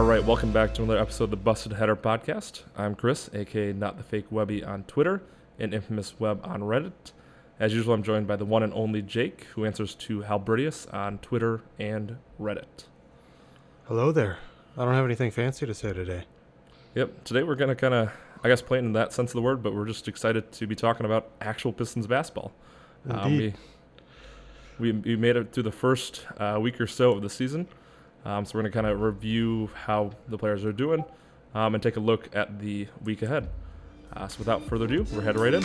All right, welcome back to another episode of the Busted Header podcast. I'm Chris, aka Not the Fake Webby on Twitter and Infamous Web on Reddit. As usual, I'm joined by the one and only Jake, who answers to Halbridius on Twitter and Reddit. Hello there. I don't have anything fancy to say today. Yep, today we're going to kind of, I guess, play in that sense of the word, but we're just excited to be talking about actual Pistons basketball. Um, we, we, we made it through the first uh, week or so of the season. Um, so we're going to kind of review how the players are doing um, and take a look at the week ahead. Uh, so without further ado, we're heading right in.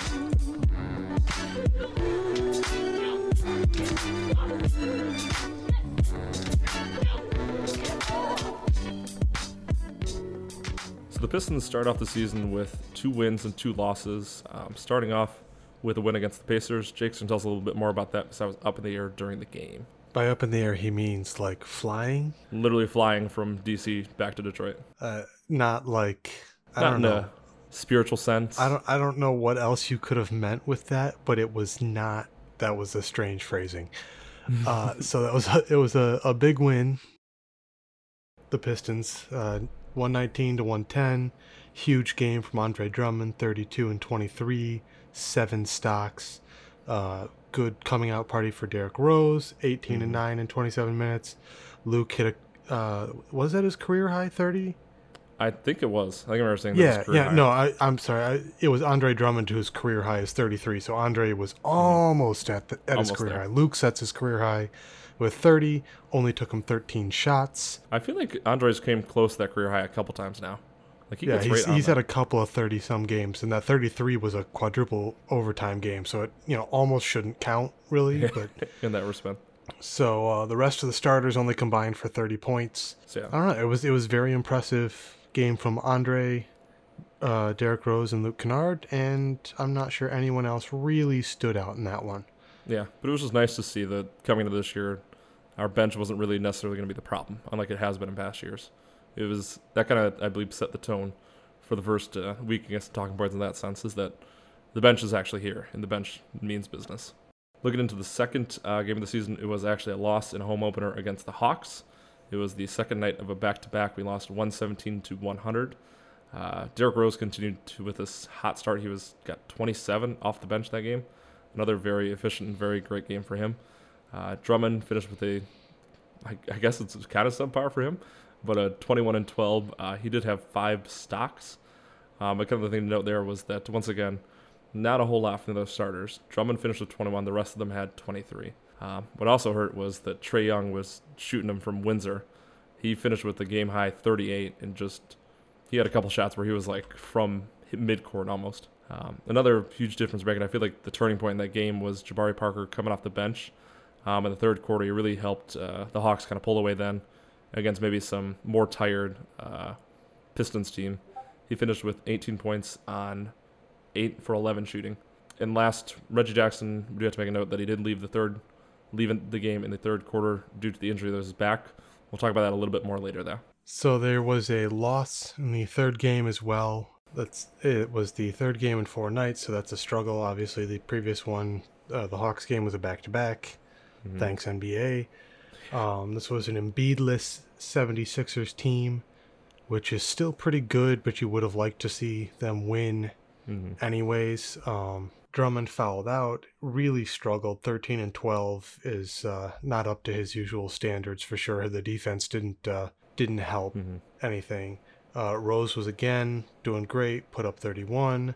So the Pistons start off the season with two wins and two losses. Um, starting off with a win against the Pacers. Going to tell us a little bit more about that because I was up in the air during the game. By up in the air, he means like flying? Literally flying from DC back to Detroit. Uh, not like I Not don't in know. a spiritual sense. I don't I don't know what else you could have meant with that, but it was not that was a strange phrasing. uh, so that was a, it was a, a big win. The Pistons, uh, 119 to 110. Huge game from Andre Drummond, 32 and 23, seven stocks. Uh, good coming out party for Derrick Rose, 18 and 9 in 27 minutes. Luke hit a, uh, was that his career high, 30? I think it was. I think I remember saying that Yeah, yeah. high. No, I, I'm sorry. I, it was Andre Drummond whose career high is 33. So Andre was almost at the, at his career there. high. Luke sets his career high with 30. Only took him 13 shots. I feel like Andres came close to that career high a couple times now. Like he yeah, he's, right he's had a couple of 30 some games, and that 33 was a quadruple overtime game. So it you know almost shouldn't count really. but in that respect. so uh, the rest of the starters only combined for 30 points. So yeah. I don't know. It was it was very impressive game from Andre, uh, Derrick Rose, and Luke Kennard, and I'm not sure anyone else really stood out in that one. Yeah, but it was just nice to see that coming into this year, our bench wasn't really necessarily going to be the problem, unlike it has been in past years. It was that kind of, I believe, set the tone for the first uh, week against the talking points in that sense is that the bench is actually here, and the bench means business. Looking into the second uh, game of the season, it was actually a loss in a home opener against the Hawks. It was the second night of a back-to-back. We lost 117 to 100. Uh, Derrick Rose continued to, with this hot start. He was got 27 off the bench that game. Another very efficient and very great game for him. Uh, Drummond finished with a, I, I guess it's kind of subpar for him, but a 21 and 12. Uh, he did have five stocks. Um, but kind of the thing to note there was that once again, not a whole lot from those starters. Drummond finished with 21. The rest of them had 23. Um, what also hurt was that Trae Young was shooting them from Windsor. He finished with a game high 38 and just he had a couple shots where he was like from midcourt almost. Um, another huge difference maker. I feel like the turning point in that game was Jabari Parker coming off the bench. Um, in the third quarter, he really helped uh, the Hawks kind of pull away then against maybe some more tired uh, Pistons team. He finished with 18 points on 8 for 11 shooting. And last, Reggie Jackson, we do have to make a note that he did leave the third, leaving the game in the third quarter due to the injury that was his back. We'll talk about that a little bit more later, though. So there was a loss in the third game as well. That's it was the third game in four nights, so that's a struggle. Obviously, the previous one, uh, the Hawks game, was a back-to-back. Thanks NBA. Um, this was an Embiidless 76ers team, which is still pretty good, but you would have liked to see them win Mm-hmm. anyways. Um, Drummond fouled out, really struggled. 13 and 12 is uh, not up to his usual standards for sure. The defense didn't uh, didn't help Mm-hmm. anything. Uh, Rose was again doing great, put up 31.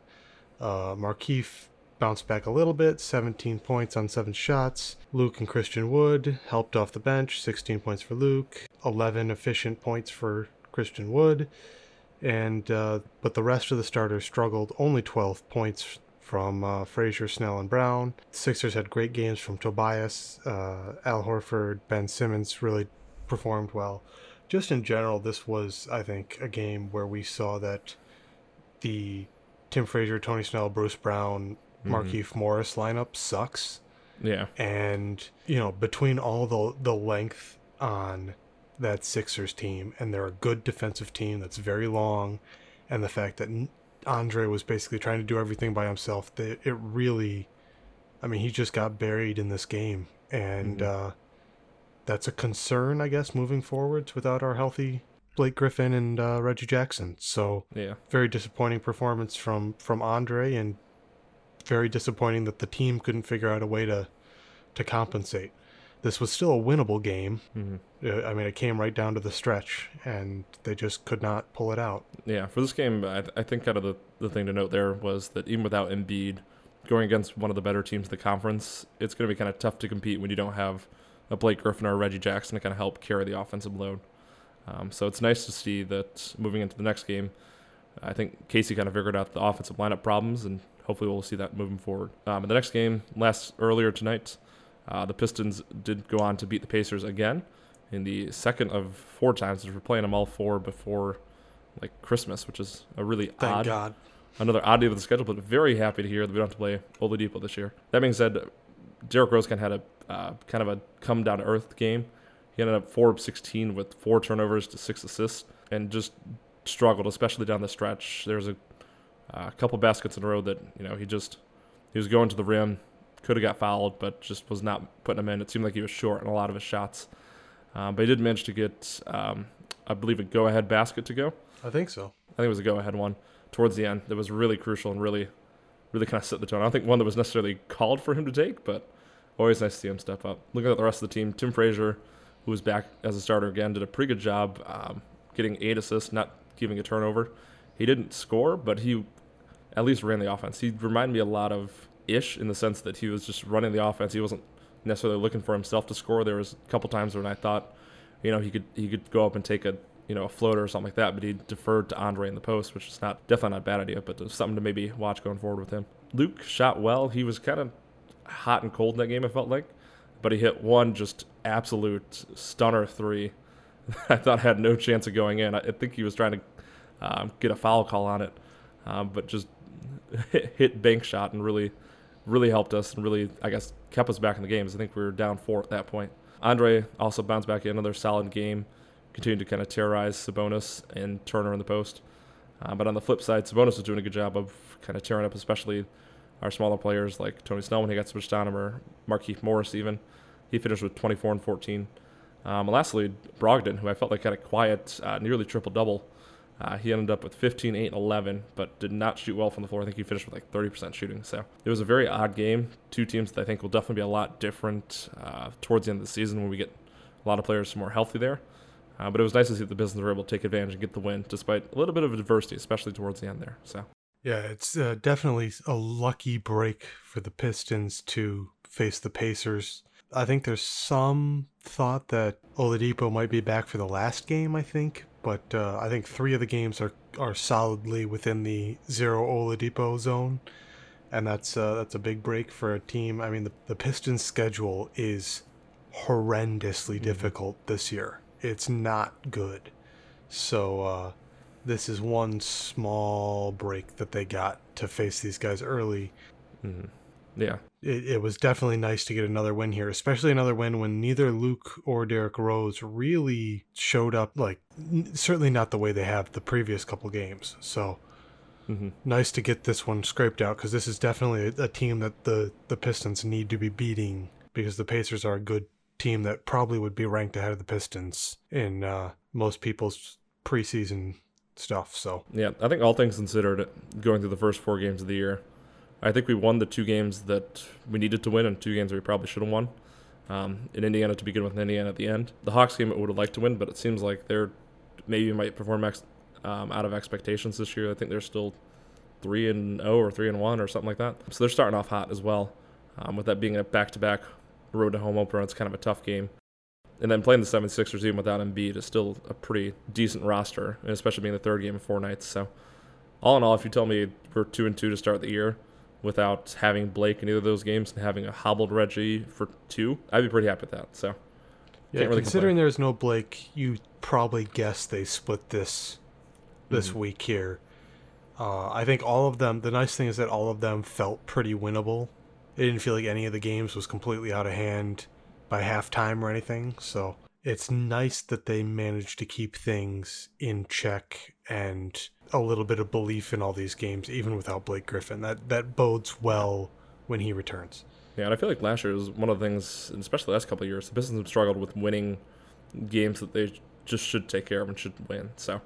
Uh, Markieff bounced back a little bit, 17 points on seven shots. Luke and Christian Wood helped off the bench, 16 points for Luke, 11 efficient points for Christian Wood and uh, but the rest of the starters struggled. Only 12 points from uh, Frazier, Snell, and Brown. Sixers had great games from Tobias, uh, Al Horford, Ben Simmons really performed well. Just in general, this was, I think, a game where we saw that the Tim Frazier, Tony Snell, Bruce Brown, Markieff Morris lineup sucks Yeah. and you know between all the the length on that Sixers team and they're a good defensive team that's very long and the fact that Andre was basically trying to do everything by himself that it really I mean he just got buried in this game and uh that's a concern I guess moving forwards without our healthy Blake Griffin and uh, Reggie Jackson. So Yeah. very disappointing performance from from Andre, and very disappointing that the team couldn't figure out a way to to compensate. This was still a winnable game. hmm Uh, I mean, it came right down to the stretch, and they just could not pull it out. Yeah, for this game, I, th- I think kind of the, the thing to note there was that even without Embiid going against one of the better teams in the conference, it's going to be kind of tough to compete when you don't have a Blake Griffin or a Reggie Jackson to kind of help carry the offensive load. Um, so it's nice to see that moving into the next game, I think Casey kind of figured out the offensive lineup problems, and hopefully we'll see that moving forward. Um, in the next game, last earlier tonight, uh, the Pistons did go on to beat the Pacers again in the second of four times. We're playing them all four before like Christmas, which is a really Thank odd, God. another oddity of the schedule. But very happy to hear that we don't have to play Oladipo this year. That being said, Derrick Rose kind of had a uh, kind of a come down to earth game. He ended up four of 16 with four turnovers to six assists, and just struggled, especially down the stretch. There's a a couple baskets in a row that you know he just he was going to the rim, could have got fouled, but just was not putting them in. It seemed like he was short in a lot of his shots, um, but he did manage to get, um, I believe, a go-ahead basket to go. I think so. I think it was a go-ahead one towards the end that was really crucial and really, really kind of set the tone. I don't think one that was necessarily called for him to take, but always nice to see him step up. Looking at the rest of the team, Tim Frazier, who was back as a starter again, did a pretty good job um, getting eight assists, not giving a turnover. He didn't score, but he at least ran the offense. He reminded me a lot of Ish in the sense that he was just running the offense. He wasn't necessarily looking for himself to score. There was a couple times when I thought, you know, he could he could go up and take a you know a floater or something like that, but he deferred to Andre in the post, which is not definitely not a bad idea, but something to maybe watch going forward with him. Luke shot well. He was kind of hot and cold in that game. I felt like, but he hit one just absolute stunner three. I thought had no chance of going in. I I think he was trying to um, get a foul call on it, um, but just hit, hit bank shot and really, really helped us and really, I guess, kept us back in the games. I think we were down four at that point. Andre also bounced back in another solid game, continued to kind of terrorize Sabonis and Turner in the post. Uh, but on the flip side, Sabonis was doing a good job of kind of tearing up, especially our smaller players like Tony Snell when he got switched on him, or Markieff Morris even. He finished with 24 and 14. Um, and lastly, Brogdon, who I felt like had a quiet, uh, nearly triple double. Uh, he ended up with 15, 8, and 11, but did not shoot well from the floor. I think he finished with like 30% shooting. So it was a very odd game. Two teams that I think will definitely be a lot different uh, towards the end of the season when we get a lot of players more healthy there. Uh, but it was nice to see that the Pistons were able to take advantage and get the win, despite a little bit of adversity, especially towards the end there. So Yeah, it's uh, definitely a lucky break for the Pistons to face the Pacers. I think there's some thought that Oladipo might be back for the last game. I think, but uh, I think three of the games are are solidly within the zero Oladipo zone, and that's uh, that's a big break for a team. I mean, the the Pistons' schedule is horrendously difficult this year. It's not good. So uh, this is one small break that they got to face these guys early. Yeah, It, it was definitely nice to get another win here, especially another win when neither Luke or Derrick Rose really showed up. Like n- certainly not the way they have the previous couple games. So hmm nice to get this one scraped out because this is definitely a, a team that the the Pistons need to be beating because the Pacers are a good team that probably would be ranked ahead of the Pistons in uh, most people's preseason stuff. So Yeah, I think all things considered, going through the first four games of the year, I think we won the two games that we needed to win and two games that we probably should have won. Um, in Indiana to begin with, and Indiana at the end. The Hawks game I would have liked to win, but it seems like they're maybe might perform ex- um, out of expectations this year. I think they're still three and zero or three and one or something like that. So they're starting off hot as well. Um, with that being a back-to-back road to home opener, it's kind of a tough game. And then playing the 76ers even without Embiid is still a pretty decent roster, and especially being the third game of four nights. So, all in all, if you tell me we're two and two to start the year without having Blake in either of those games and having a hobbled Reggie for two, I'd be pretty happy with that. So, yeah, really considering there's no Blake, you probably guess they split this this Mhm. week here. Uh, I think all of them. The nice thing is that all of them felt pretty winnable. It didn't feel like any of the games was completely out of hand by halftime or anything. So it's nice that they managed to keep things in check and a little bit of belief in all these games, even without Blake Griffin. That that bodes well when he returns. yeah, and I feel like last year was one of the things, especially the last couple of years, the Pistons have struggled with winning games that they just should take care of and should win. So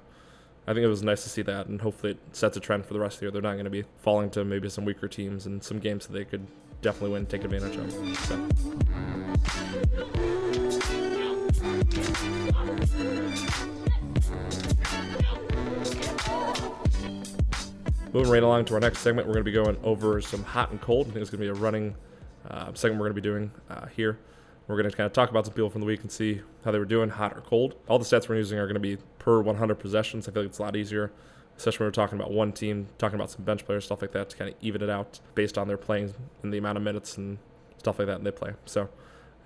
I think it was nice to see that, and hopefully it sets a trend for the rest of the year. They're not going to be falling to maybe some weaker teams and some games that they could definitely win take advantage of. So. Moving right along to our next segment, we're going to be going over some hot and cold. I think it's going to be a running uh, segment we're going to be doing uh, here. We're going to kind of talk about some people from the week and see how they were doing, hot or cold. All the stats we're using are going to be per 100 possessions. I feel like it's a lot easier, especially when we're talking about one team, talking about some bench players, stuff like that, to kind of even it out based on their playing and the amount of minutes and stuff like that and they play. So,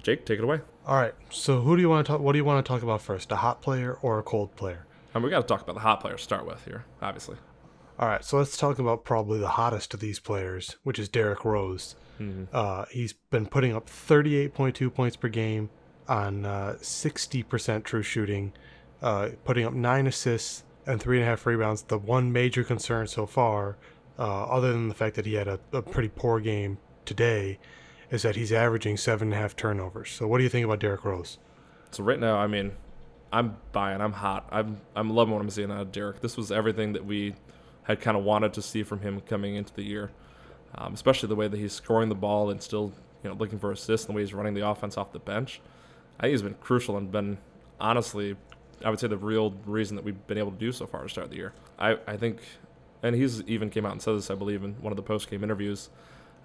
Jake, take it away. All right. So who do you want to talk? What do you want to talk about first? A hot player or a cold player? And we got to talk about the hot player to start with here, obviously. All right. So let's talk about probably the hottest of these players, which is Derrick Rose. Mm-hmm. Uh, he's been putting up 38.2 points per game on uh, 60% true shooting, uh, putting up nine assists and three and a half rebounds. The one major concern so far, uh, other than the fact that he had a, a pretty poor game today, is that he's averaging seven and a half turnovers. So, what do you think about Derrick Rose? So right now, I mean, I'm buying. I'm hot. I'm I'm loving what I'm seeing out of Derrick. This was everything that we had kind of wanted to see from him coming into the year, um, especially the way that he's scoring the ball and still you know looking for assists and the way he's running the offense off the bench. I think he's been crucial and been honestly, I would say the real reason that we've been able to do so far to start the year. I I think, and he's even came out and said this I believe in one of the post game interviews.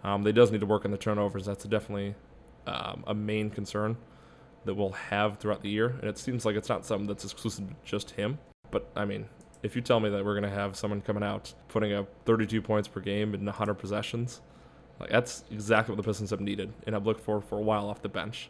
Um, they does need to work on the turnovers. That's definitely um, a main concern that we'll have throughout the year. And it seems like it's not something that's exclusive to just him. But I mean, if you tell me that we're going to have someone coming out putting up 32 points per game in 100 possessions, like that's exactly what the Pistons have needed and have looked for for a while off the bench.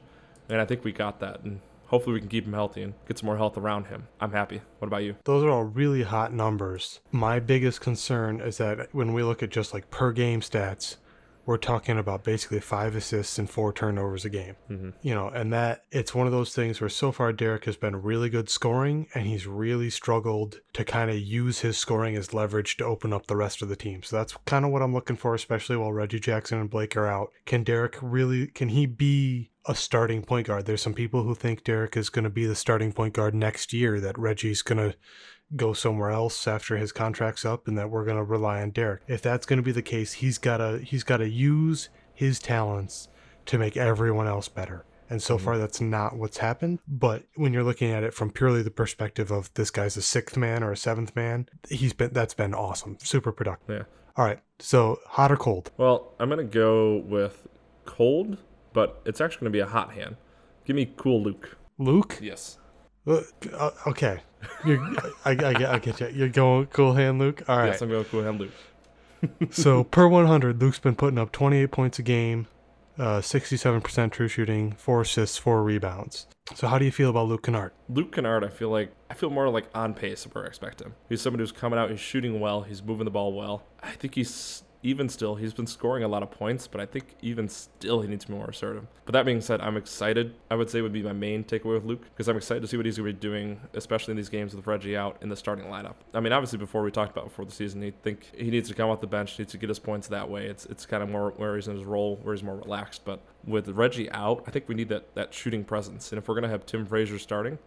And I think we got that. And hopefully we can keep him healthy and get some more health around him. I'm happy. What about you? Those are all really hot numbers. My biggest concern is that when we look at just like per game stats, we're talking about basically five assists and four turnovers a game. Mm-hmm. You know, and that it's one of those things where so far Derrick has been really good scoring and he's really struggled to kind of use his scoring as leverage to open up the rest of the team. So that's kind of what I'm looking for, especially while Reggie Jackson and Blake are out. Can Derrick really, can he be a starting point guard? There's some people who think Derrick is going to be the starting point guard next year, that Reggie's going to go somewhere else after his contract's up and that we're going to rely on Derrick. If that's going to be the case, he's got to he's got to use his talents to make everyone else better. And so mm-hmm. far that's not what's happened, but when you're looking at it from purely the perspective of this guy's a sixth man or a seventh man, he's been that's been awesome. Super productive. Yeah. All right. So, hot or cold? Well, I'm going to go with cold, but it's actually going to be a hot hand. Give me cool Luke. Luke? Yes. Uh, uh, okay. I, I, get, I get you. You're going cool hand, Luke. All right. Yes, I'm going cool hand Luke. so per 100, Luke's been putting up 28 points a game, uh, 67% true shooting, four assists, four rebounds. So how do you feel about Luke Kennard? Luke Kennard, I feel like I feel more like on pace of where I expect him. He's somebody who's coming out, he's shooting well, he's moving the ball well. I think he's even still, he's been scoring a lot of points, but I think even still he needs to be more assertive. But that being said, I'm excited. I would say would be my main takeaway with Luke because I'm excited to see what he's going to be doing, especially in these games with Reggie out in the starting lineup. I mean, obviously before we talked about before the season, he think he needs to come off the bench, needs to get his points that way. It's it's kind of more where he's in his role, where he's more relaxed. But with Reggie out, I think we need that that shooting presence. And if we're going to have Tim Frazier starting,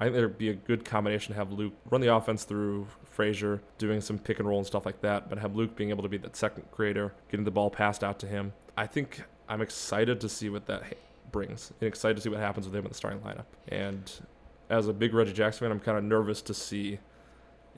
I think there'd be a good combination to have Luke run the offense through Frazier, doing some pick and roll and stuff like that, but have Luke being able to be that second creator, getting the ball passed out to him. I think I'm excited to see what that brings and excited to see what happens with him in the starting lineup. And as a big Reggie Jackson fan, I'm kind of nervous to see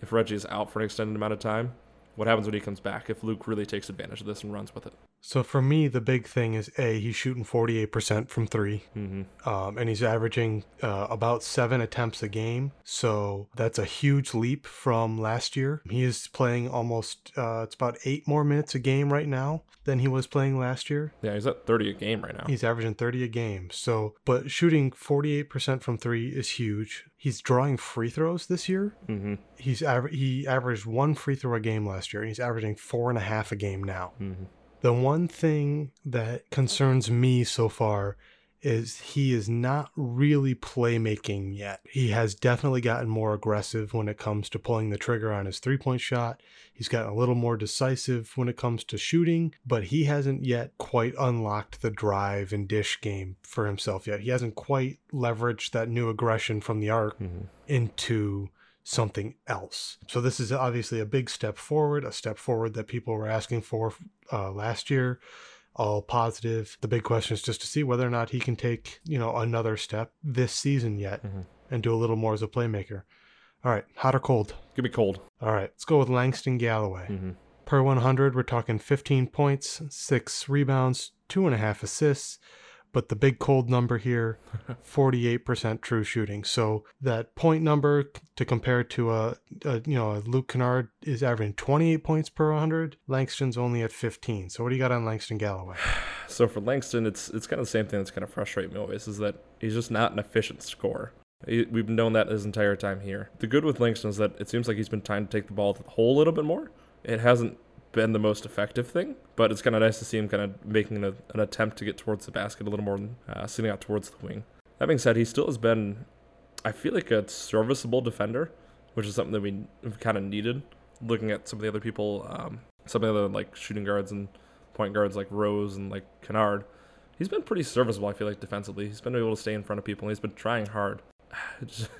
if Reggie is out for an extended amount of time. What happens when he comes back if Luke really takes advantage of this and runs with it? So for me, the big thing is a he's shooting 48% from 3 Mm-hmm. um, and he's averaging uh, about seven attempts a game. So that's a huge leap from last year. He is playing almost uh, it's about eight more minutes a game right now than he was playing last year. Yeah, he's at 30 a game right now. He's averaging 30 a game. So, but shooting 48% from three is huge. He's drawing free throws this year. Mm-hmm. He's aver- he averaged one free throw a game last year, and he's averaging four and a half a game now. Mm-hmm. The one thing that concerns me so far is he is not really playmaking yet. He has definitely gotten more aggressive when it comes to pulling the trigger on his three point shot. He's gotten a little more decisive when it comes to shooting, but he hasn't yet quite unlocked the drive and dish game for himself yet. He hasn't quite leveraged that new aggression from the arc Mm-hmm. into something else. So this is obviously a big step forward, a step forward that people were asking for uh, last year. All positive. The big question is just to see whether or not he can take, you know, another step this season yet Mhm. and do a little more as a playmaker. All right, hot or cold? Give me cold. All right, let's go with Langston Galloway. Mm-hmm. Per 100, we're talking 15 points, six rebounds, two and a half assists. But the big cold number here, 48% true shooting. So that point number to compare to a, a you know a Luke Kennard is averaging 28 points per 100. Langston's only at 15. So what do you got on Langston Galloway? So for Langston, it's it's kind of the same thing that's kind of frustrating me always is that he's just not an efficient scorer. We've known that his entire time here. The good with Langston is that it seems like he's been trying to take the ball to the hole a little bit more. It hasn't been the most effective thing, but it's kind of nice to see him kind of making a, an attempt to get towards the basket a little more than uh, sitting out towards the wing. That being said, he still has been, I feel like, a serviceable defender, which is something that we kind of needed. Looking at some of the other people, um, some of the other like shooting guards and point guards like Rose and like Kennard, he's been pretty serviceable. I feel like defensively, he's been able to stay in front of people and he's been trying hard.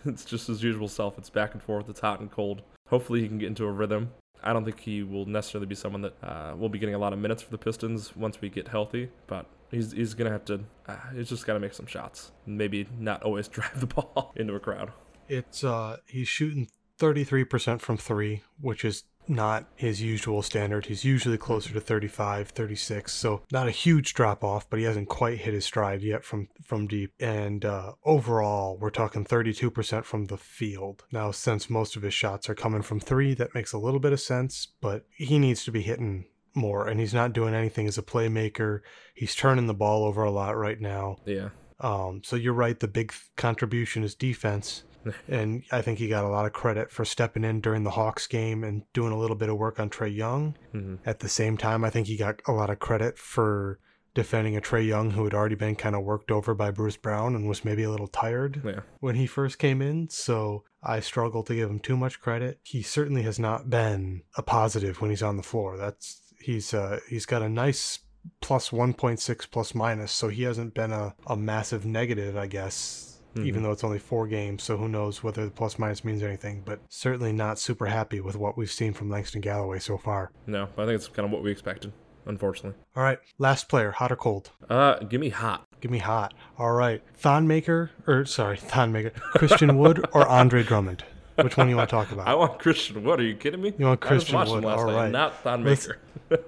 It's just his usual self. It's back and forth. It's hot and cold. Hopefully, he can get into a rhythm. I don't think he will necessarily be someone that uh, will be getting a lot of minutes for the Pistons once we get healthy, but he's he's gonna have to. Uh, he's just gotta make some shots. Maybe not always drive the ball into a crowd. It's uh he's shooting 33% from 3, which is not his usual standard. He's usually closer to 35, 36. So not a huge drop off, but he hasn't quite hit his stride yet from from deep. And uh, overall, we're talking 32% from the field. Now, since most of his shots are coming from three, that makes a little bit of sense. But he needs to be hitting more, and he's not doing anything as a playmaker. He's turning the ball over a lot right now. Yeah, Um, so you're right. The big contribution is defense. And I think he got a lot of credit for stepping in during the Hawks game and doing a little bit of work on Trae Young. hmm At the same time, I think he got a lot of credit for defending a Trae Young who had already been kind of worked over by Bruce Brown and was maybe a little tired yeah. when he first came in. So I struggle to give him too much credit. He certainly has not been a positive when he's on the floor. That's he's uh, he's got a nice plus 1.6 plus minus, so he hasn't been a, a massive negative, I guess. Even Mhm. though it's only four games, so who knows whether the plus minus means anything, but certainly not super happy with what we've seen from Langston Galloway so far. No, I think it's kind of what we expected. Unfortunately. All right, last player, hot or cold? Uh, give me hot. Give me hot. All right, Thon Maker, or sorry, Thon Maker, Christian Wood or Andre Drummond? Which one do you want to talk about? I want Christian Wood. Are you kidding me? You want I Christian watched Wood, all night, not Thon Let's-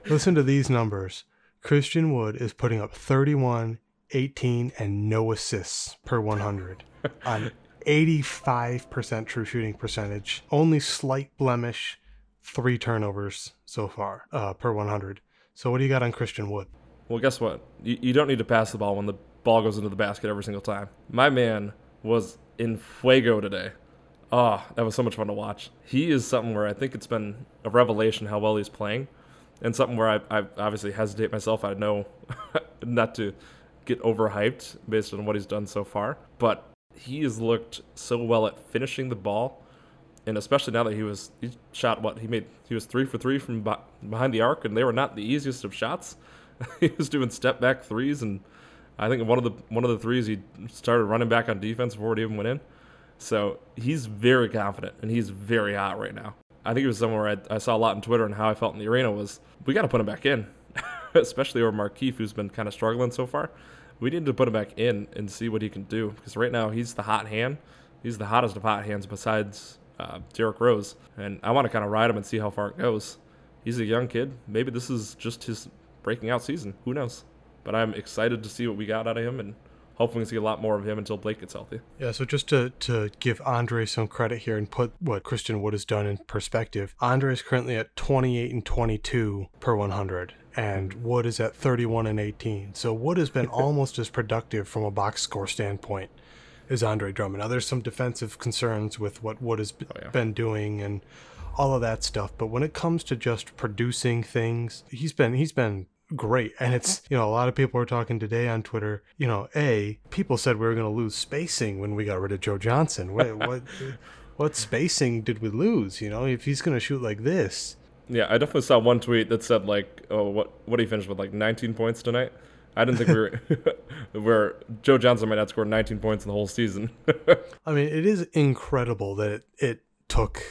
Listen to these numbers. Christian Wood is putting up 31, 18, and no assists per 100 on 85% true shooting percentage. Only slight blemish, three turnovers so far uh, per 100. So what do you got on Christian Wood? Well, guess what? You, you don't need to pass the ball when the ball goes into the basket every single time. My man was in fuego today. Oh, that was so much fun to watch. He is something where I think it's been a revelation how well he's playing, and something where I, I obviously hesitate myself. I know not to get overhyped based on what he's done so far, but he has looked so well at finishing the ball, and especially now that he was he shot what he made he was three for three from behind the arc, and they were not the easiest of shots. he was doing step back threes, and I think one of the one of the threes he started running back on defense before it even went in. So he's very confident and he's very hot right now. I think it was somewhere I, I saw a lot on Twitter and how I felt in the arena was we got to put him back in, especially over Markieff who's been kind of struggling so far. We need to put him back in and see what he can do because right now he's the hot hand. He's the hottest of hot hands besides uh, Derrick Rose, and I want to kind of ride him and see how far it goes. He's a young kid. Maybe this is just his breaking out season. Who knows? But I'm excited to see what we got out of him and hopefully see a lot more of him until Blake gets healthy. Yeah, so just to, to give Andre some credit here and put what Christian Wood has done in perspective, Andre is currently at 28 and 22 per 100, and Wood is at 31 and 18. So Wood has been almost as productive from a box score standpoint as Andre Drummond. Now, there's some defensive concerns with what Wood has b- Oh, yeah. been doing and all of that stuff, but when it comes to just producing things, he's been he's been great. And it's, you know, a lot of people are talking today on Twitter, you know, A, people said we were going to lose spacing when we got rid of Joe Johnson. What, what, what spacing did we lose? You know, if he's going to shoot like this. Yeah, I definitely saw one tweet that said, like, oh, what, what he finish with, like 19 points tonight? I didn't think we were where Joe Johnson might not score 19 points in the whole season. I mean, it is incredible that it, it took,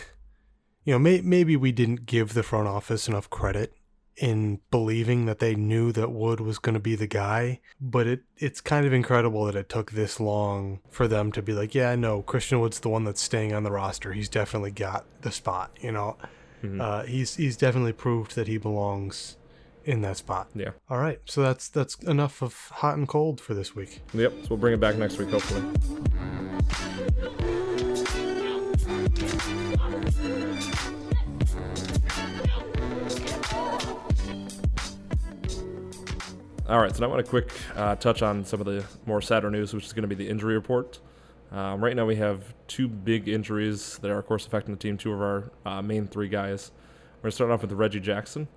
you know, may, maybe we didn't give the front office enough credit in believing that they knew that Wood was going to be the guy, but it it's kind of incredible that it took this long for them to be like, yeah, no, Christian Wood's the one that's staying on the roster. He's definitely got the spot, you know. Mm-hmm. Uh, he's he's definitely proved that he belongs in that spot. Yeah. All right. So that's that's enough of hot and cold for this week. Yep. So we'll bring it back next week, hopefully. All right, so now I want to quick uh, touch on some of the more sadder news, which is going to be the injury report. Um, right now, we have two big injuries that are, of course, affecting the team. Two of our uh, main three guys. We're going to start off with Reggie Jackson,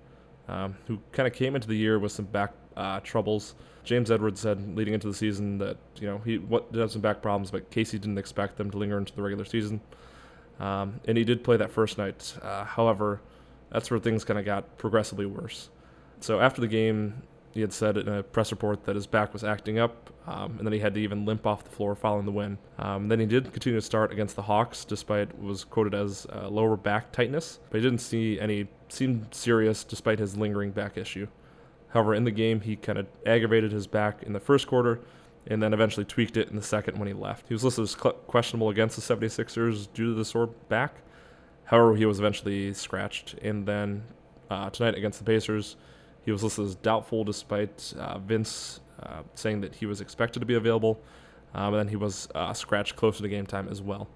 um, who kind of came into the year with some back uh, troubles. James Edwards said leading into the season that you know he what, did have some back problems, but Casey didn't expect them to linger into the regular season. Um, and he did play that first night. Uh, however, that's where things kind of got progressively worse. So after the game, he had said in a press report that his back was acting up, um, and then he had to even limp off the floor following the win. Um, then he did continue to start against the Hawks, despite was quoted as uh, lower back tightness, but he didn't see any seemed serious despite his lingering back issue. However, in the game, he kind of aggravated his back in the first quarter, and then eventually tweaked it in the second when he left. He was listed as questionable against the 76ers due to the sore back. However, he was eventually scratched, and then uh, tonight against the Pacers he was listed as doubtful despite uh, Vince uh, saying that he was expected to be available. Um, and then he was uh, scratched closer to game time as well.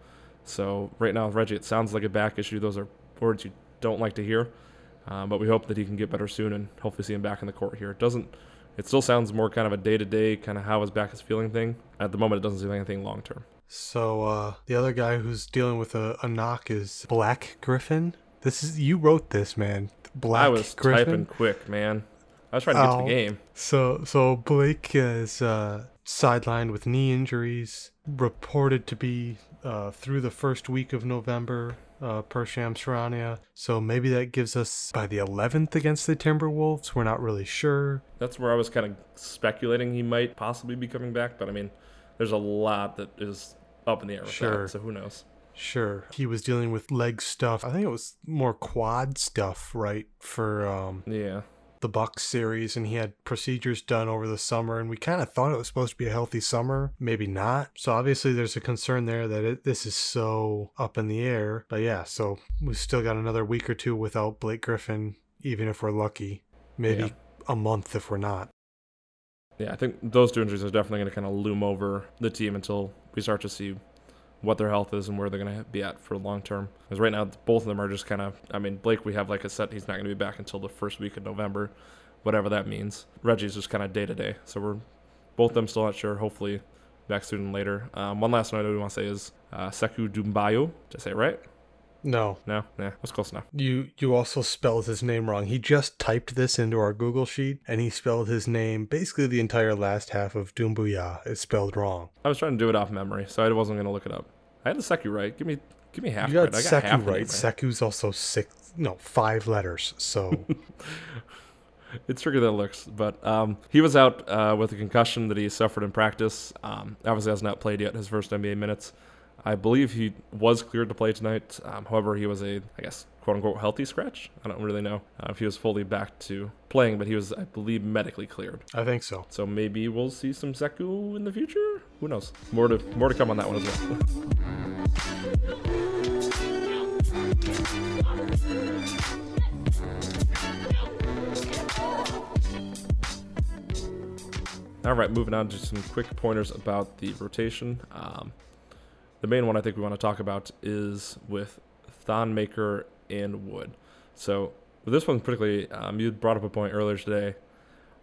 So right now, Reggie, it sounds like a back issue. Those are words you don't like to hear. Um, but we hope that he can get better soon and hopefully see him back in the court here. It doesn't. It still sounds more kind of a day-to-day kind of how his back is feeling thing. At the moment, it doesn't seem like anything long-term. So uh, the other guy who's dealing with a, a knock is Black Griffin. This is you wrote this, man. Black I was Griffin. typing quick, man. I was trying to get to the oh, game. So so Blake is uh, sidelined with knee injuries, reported to be uh, through the first week of November uh, per Charania. So maybe that gives us by the 11th against the Timberwolves. We're not really sure. That's where I was kind of speculating he might possibly be coming back, but I mean, there's a lot that is up in the air sure. that, so who knows? Sure. He was dealing with leg stuff. I think it was more quad stuff, right? For um Yeah. The Bucks series and he had procedures done over the summer and we kind of thought it was supposed to be a healthy summer, maybe not. So obviously there's a concern there that it, this is so up in the air. But yeah, so we've still got another week or two without Blake Griffin even if we're lucky. Maybe yeah. a month if we're not. Yeah, I think those two injuries are definitely going to kind of loom over the team until we start to see what their health is and where they're going to be at for long term. Because right now, both of them are just kind of. I mean, Blake, we have like a set. He's not going to be back until the first week of November, whatever that means. Reggie's just kind of day to day. So we're both of them still not sure. Hopefully, back than later. Um, one last note I do want to say is uh, Sekou Doumbouya. Did I say it right? No. No? Yeah, that's close enough. You you also spelled his name wrong. He just typed this into our Google sheet and he spelled his name basically the entire last half of Doumbouya is spelled wrong. I was trying to do it off memory, so I wasn't gonna look it up. I had the Sekou right. Give me give me half you got credit. Sekou got right. Sekou's also six no, five letters, so it's trickier than it looks. But um, he was out uh, with a concussion that he suffered in practice. Um, obviously, has not played yet his first NBA minutes. I believe he was cleared to play tonight. Um, however, he was a, I guess, quote unquote, healthy scratch. I don't really know uh, if he was fully back to playing, but he was, I believe, medically cleared. I think so. So maybe we'll see some Sekou in the future. Who knows? More to more to come on that one as well. All right, moving on to some quick pointers about the rotation. Um, the main one I think we want to talk about is with Thon Maker and Wood. So this one particularly, um, you brought up a point earlier today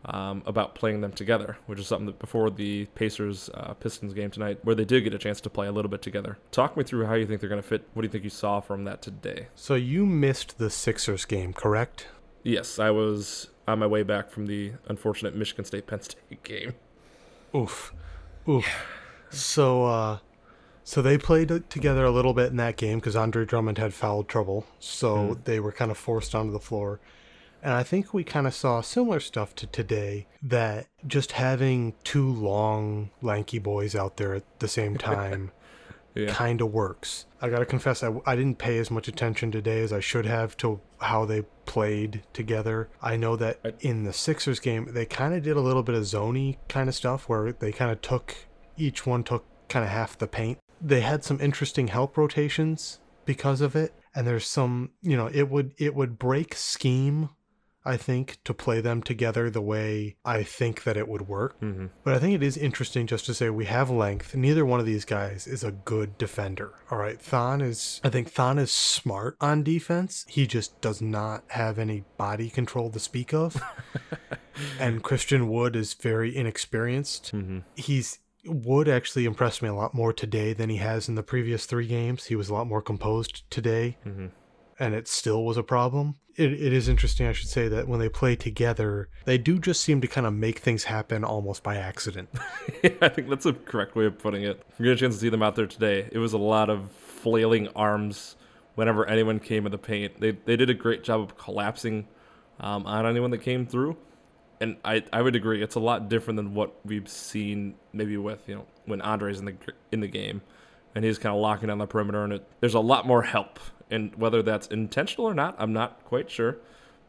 um, about playing them together, which is something that before the Pacers uh, Pistons game tonight, where they did get a chance to play a little bit together. Talk me through how you think they're going to fit. What do you think you saw from that today? So you missed the Sixers game, correct? Yes, I was on my way back from the unfortunate Michigan State Penn State game. Oof. Oof. So, uh, so they played together a little bit in that game because Andre Drummond had foul trouble. So Mm. they were kind of forced onto the floor. And I think we kind of saw similar stuff to today that just having two long, lanky boys out there at the same time Yeah. kind of works. I gotta confess, I, I didn't pay as much attention today as I should have to how they played together. I know that I- in the Sixers game, they kind of did a little bit of zony kind of stuff where they kind of took each one took kind of half the paint. They had some interesting help rotations because of it, and there's some, you know, it would it would break scheme. I think to play them together the way I think that it would work. hmm But I think it is interesting just to say we have length. Neither one of these guys is a good defender. All right. Thon is, I think Thon is smart on defense. He just does not have any body control to speak of. and Christian Wood is very inexperienced. hmm He's, Wood actually impressed me a lot more today than he has in the previous three games. He was a lot more composed today hmm and it still was a problem. It, it is interesting, I should say, that when they play together, they do just seem to kind of make things happen almost by accident. I think that's a correct way of putting it. We got a chance to see them out there today. It was a lot of flailing arms whenever anyone came in the paint. They they did a great job of collapsing um, on anyone that came through. And I, I would agree, it's a lot different than what we've seen maybe with you know when Andre's in the in the game, and he's kind of locking down the perimeter, and it, there's a lot more help. And whether that's intentional or not, I'm not quite sure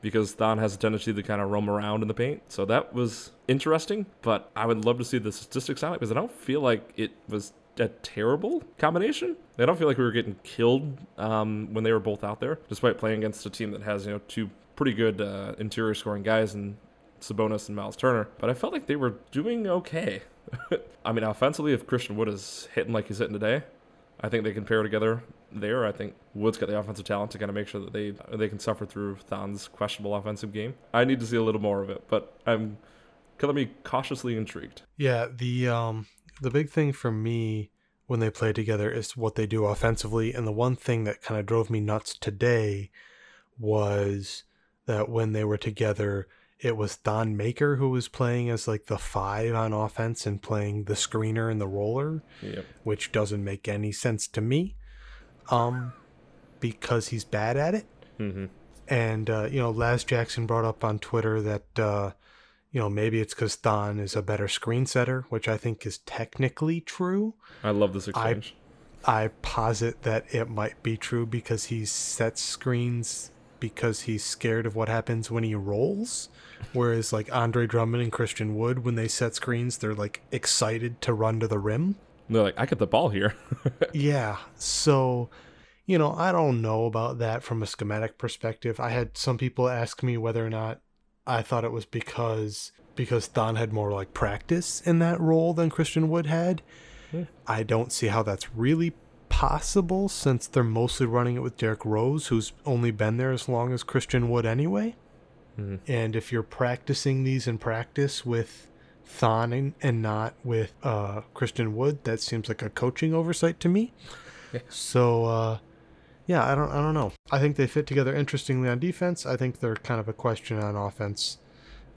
because Thon has a tendency to kind of roam around in the paint. So that was interesting, but I would love to see the statistics on it because I don't feel like it was a terrible combination. I don't feel like we were getting killed um, when they were both out there, despite playing against a team that has you know two pretty good uh, interior scoring guys and Sabonis and Miles Turner. But I felt like they were doing okay. I mean, offensively, if Christian Wood is hitting like he's hitting today, I think they can pair together there. I think Wood's got the offensive talent to kind of make sure that they they can suffer through Thon's questionable offensive game. I need to see a little more of it, but I'm gonna be cautiously intrigued. Yeah, the um the big thing for me when they play together is what they do offensively, and the one thing that kind of drove me nuts today was that when they were together, it was Thon Maker who was playing as like the five on offense and playing the screener and the roller, Yep. which doesn't make any sense to me, um, because he's bad at it. hmm And uh, you know, Laz Jackson brought up on Twitter that uh, you know maybe it's because Don is a better screen setter, which I think is technically true. I love this exchange. I posit that it might be true because he sets screens because he's scared of what happens when he rolls. Whereas like Andre Drummond and Christian Wood, when they set screens, they're like excited to run to the rim. They're like, I get the ball here. Yeah. So, you know, I don't know about that from a schematic perspective. I had some people ask me whether or not I thought it was because because Thon had more like practice in that role than Christian Wood had. Yeah. I don't see how that's really possible since they're mostly running it with Derrick Rose, who's only been there as long as Christian Wood anyway. Mhm. And if you're practicing these in practice with Thon and, and not with uh, Christian Wood, that seems like a coaching oversight to me. Yeah. So uh, yeah, I don't I don't know. I think they fit together interestingly on defense. I think they're kind of a question on offense.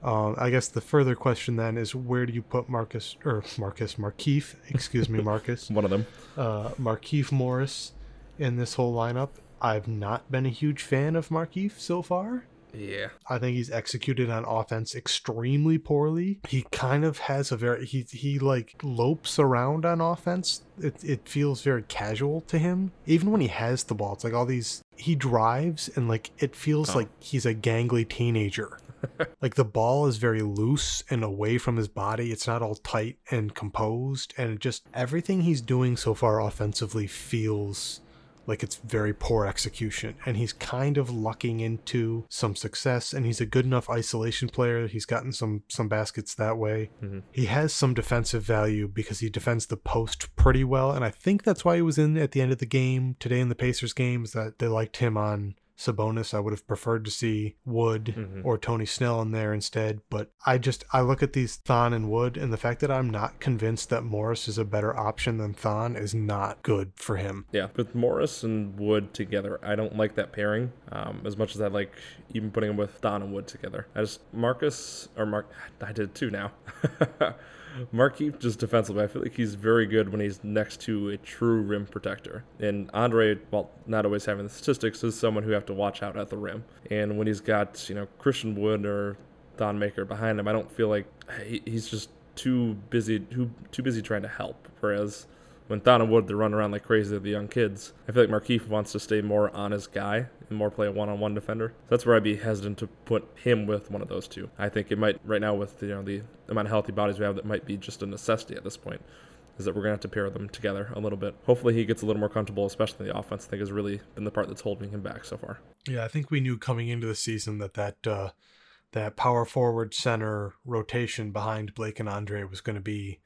Um, I guess the further question then is where do you put Marcus or Marcus Markieff? Excuse me, Marcus One of them. uh, Markieff Morris in this whole lineup. I've not been a huge fan of Markieff so far. Yeah. I think he's executed on offense extremely poorly. He kind of has a very he he like lopes around on offense. It it feels very casual to him. Even when he has the ball, it's like all these he drives and like it feels Oh. like he's a gangly teenager. like the ball is very loose and away from his body. It's not all tight and composed and just everything he's doing so far offensively feels like it's very poor execution and he's kind of lucking into some success and he's a good enough isolation player he's gotten some some baskets that way Mhm. he has some defensive value because he defends the post pretty well and i think that's why he was in at the end of the game today in the pacers games that they liked him on Sabonis. I would have preferred to see Wood Mhm. or Tony Snell in there instead. But I just I look at these Thon and Wood, and the fact that I'm not convinced that Morris is a better option than Thon is not good for him. Yeah, with Morris and Wood together, I don't like that pairing um, as much as I like even putting him with Thon and Wood together. I just Marcus or Mark, I did too now. Markieff just defensively, I feel like he's very good when he's next to a true rim protector. And Andre, while not always having the statistics, is someone who you have to watch out at the rim. And when he's got you know Christian Wood or Thon Maker behind him, I don't feel like he's just too busy too, too busy trying to help. Whereas when Thon and Wood, they're running around like crazy the young kids. I feel like Markieff wants to stay more on his guy and more play a one-on-one defender. So that's where I'd be hesitant to put him with one of those two. I think it might right now with you know the amount of healthy bodies we have, that might be just a necessity at this point. Is that we're gonna have to pair them together a little bit. Hopefully he gets a little more comfortable, especially the offense. I think has really been the part that's holding him back so far. Yeah, I think we knew coming into the season that that uh, that power forward center rotation behind Blake and Andre was going to be,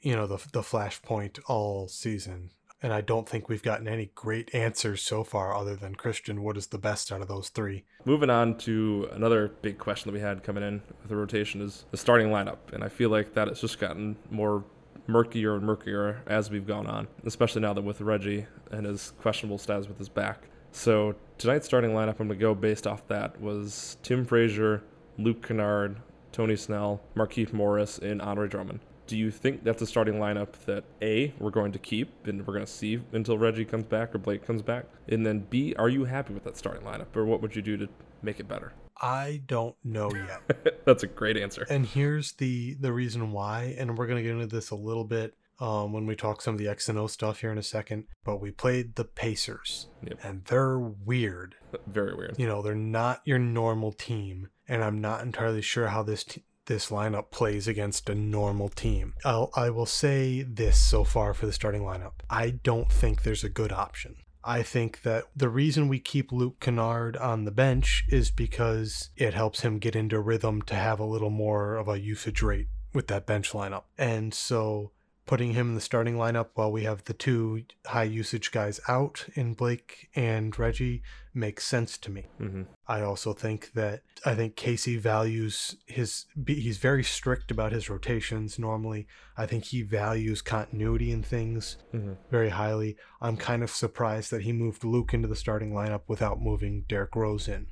you know, the the flashpoint all season. And I don't think we've gotten any great answers so far, other than Christian Wood is the best out of those three. Moving on to another big question that we had coming in with the rotation is the starting lineup, and I feel like that has just gotten more murkier and murkier as we've gone on, especially now that with Reggie and his questionable status with his back. So tonight's starting lineup, I'm gonna go based off that was Tim Frazier, Luke Kennard, Tony Snell, Markieff Morris, and Andre Drummond. Do you think that's a starting lineup that A, we're going to keep and we're going to see until Reggie comes back or Blake comes back? And then B, are you happy with that starting lineup or what would you do to make it better? I don't know yet. that's a great answer. and here's the the reason why, and we're gonna get into this a little bit um, when we talk some of the X and O stuff here in a second. But we played the Pacers, Yep. and they're weird. Very weird. you know they're not your normal team and i'm not entirely sure how this t- this lineup plays against a normal team. I'll, i will say this so far for the starting lineup. I don't think there's a good option. I think that the reason we keep luke kennard on the bench is because it helps him get into rhythm to have a little more of a usage rate with that bench lineup. And so putting him in the starting lineup while we have the two high usage guys out in Blake and Reggie makes sense to me. hmm I also think that I think Casey values his, he's very strict about his rotations normally. I think he values continuity in things hmm very highly. I'm kind of surprised that he moved Luke into the starting lineup without moving Derrick Rose in.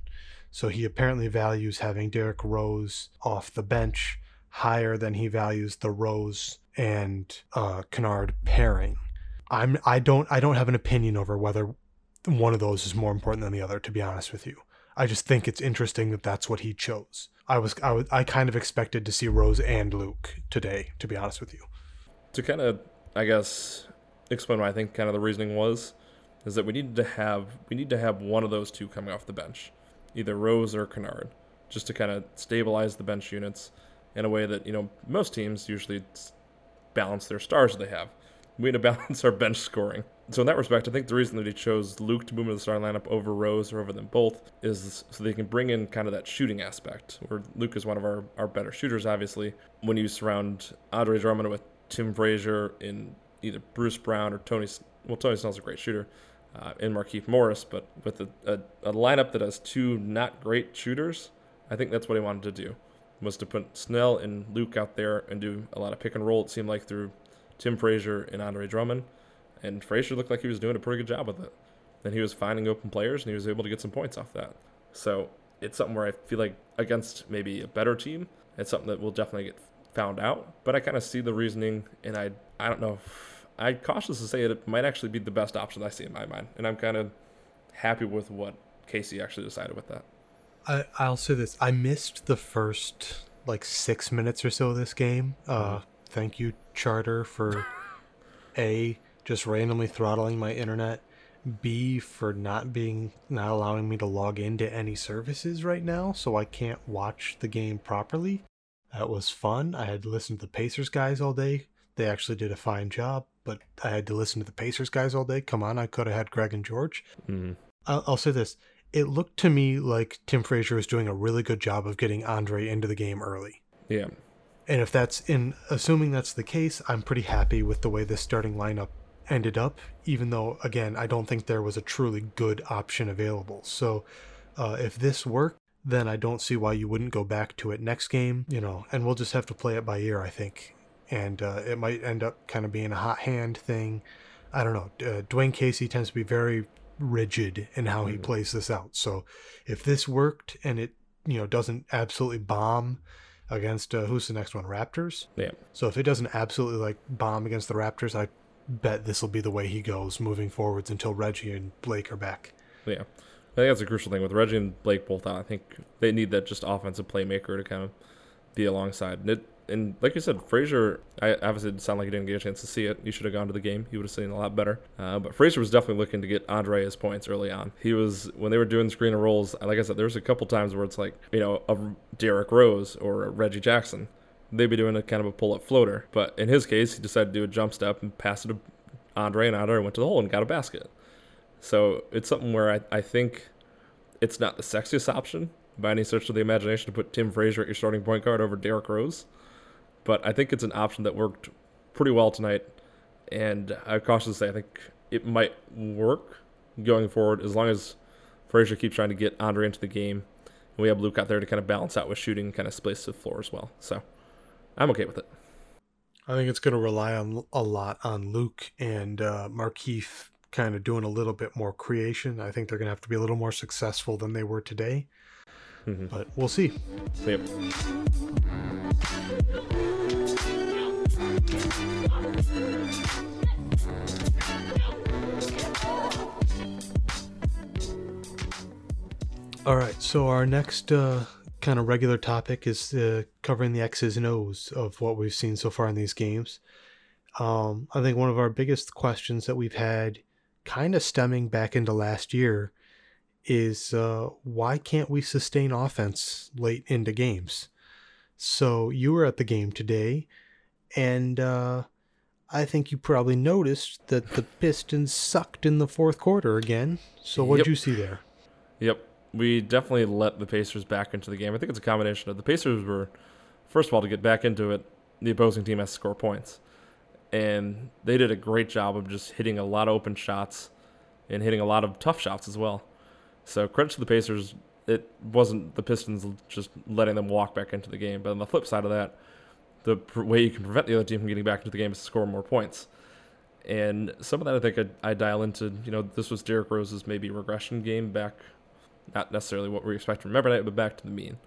So he apparently values having Derrick Rose off the bench higher than he values the Rose and uh, Kennard pairing. I'm I don't I don't have an opinion over whether one of those is more important than the other. To be honest with you, I just think it's interesting that that's what he chose. I was I was I kind of expected to see Rose and Luke today. To be honest with you. To kind of, I guess, explain what I think kind of the reasoning was, is that we needed to have we need to have one of those two coming off the bench, either Rose or Kennard, just to kind of stabilize the bench units in a way that you know most teams usually balance their stars that they have. We need to balance our bench scoring. So in that respect, I think the reason that he chose Luke to move into the starting lineup over Rose or over them both is so they can bring in kind of that shooting aspect. Where Luke is one of our, our better shooters, obviously. When you surround Andre Drummond with Tim Frazier in either Bruce Brown or Tony, well, Tony Snell's a great shooter, uh, and Markieff Morris, but with a, a, a lineup that has two not great shooters, I think that's what he wanted to do, was to put Snell and Luke out there and do a lot of pick and roll. It seemed like through Tim Frazier and Andre Drummond, and Frazier looked like he was doing a pretty good job with it. Then he was finding open players and he was able to get some points off that. So it's something where I feel like against maybe a better team, it's something that will definitely get found out. But I kind of see the reasoning, and I I don't know. I cautious to say it might actually be the best option I see in my mind, and I'm kind of happy with what Casey actually decided with that. I, I'll say this. I missed the first like six minutes or so of this game. Uh, thank you, Charter, for A, just randomly throttling my internet. B, for not being, not allowing me to log into any services right now, so I can't watch the game properly. That was fun. I had to listen to the Pacers guys all day. They actually did a fine job, but I had to listen to the Pacers guys all day. Come on, I could have had Greg and George. Mm-hmm. I'll, I'll say this. It looked to me like Tim Frazier was doing a really good job of getting Andre into the game early. Yeah, And if that's in assuming that's the case, I'm pretty happy with the way this starting lineup ended up, even though, again, I don't think there was a truly good option available. So uh, if this worked, then I don't see why you wouldn't go back to it next game, you know, and we'll just have to play it by ear, I think. And uh, it might end up kind of being a hot hand thing. I don't know. Uh, Dwayne Casey tends to be very rigid in how he Mhm. plays this out. So if this worked and it, you know, doesn't absolutely bomb against uh, who's the next one? Raptors. Yeah. So if it doesn't absolutely like bomb against the Raptors, I bet this will be the way he goes moving forwards until Reggie and Blake are back. Yeah. I think that's a crucial thing with Reggie and Blake both out. I think they need that just offensive playmaker to kind of be alongside. And, it, and like you said, Frazier, I obviously it sounded like he didn't get a chance to see it. He should have gone to the game. He would have seen a lot better. Uh, but Frazier was definitely looking to get Andre his points early on. He was when they were doing screen and rolls. Like I said, there was a couple times where it's like you know a Derrick Rose or a Reggie Jackson. They'd be doing a kind of a pull up floater. But in his case, he decided to do a jump step and pass it to Andre, and Andre went to the hole and got a basket. So it's something where I, I think it's not the sexiest option by any stretch of the imagination to put Tim Frazier at your starting point guard over Derrick Rose. But I think it's an option that worked pretty well tonight. And I cautiously say I think it might work going forward as long as Frazier keeps trying to get Andre into the game. And we have Luke out there to kind of balance out with shooting, kind of space the floor as well. So I'm okay with it. I think it's going to rely on a lot on Luke and uh, Markieff kind of doing a little bit more creation. I think they're going to have to be a little more successful than they were today, Mhm. but we'll see. Yep. All right, so our next uh, kind of regular topic is uh, covering the X's and O's of what we've seen so far in these games. Um, I think one of our biggest questions that we've had, kind of stemming back into last year, is uh, why can't we sustain offense late into games? So you were at the game today, and uh, I think you probably noticed that the Pistons sucked in the fourth quarter again. So what'd Yep. you see there? Yep. We definitely let the Pacers back into the game. I think it's a combination of the Pacers were, first of all, to get back into it, the opposing team has to score points. And they did a great job of just hitting a lot of open shots and hitting a lot of tough shots as well. So credit to the Pacers. It wasn't the Pistons just letting them walk back into the game. But on the flip side of that, the way you can prevent the other team from getting back into the game is to score more points. And some of that I think I, I dial into, you know, this was Derrick Rose's maybe regression game back not necessarily what we expect from every night, but back to the mean.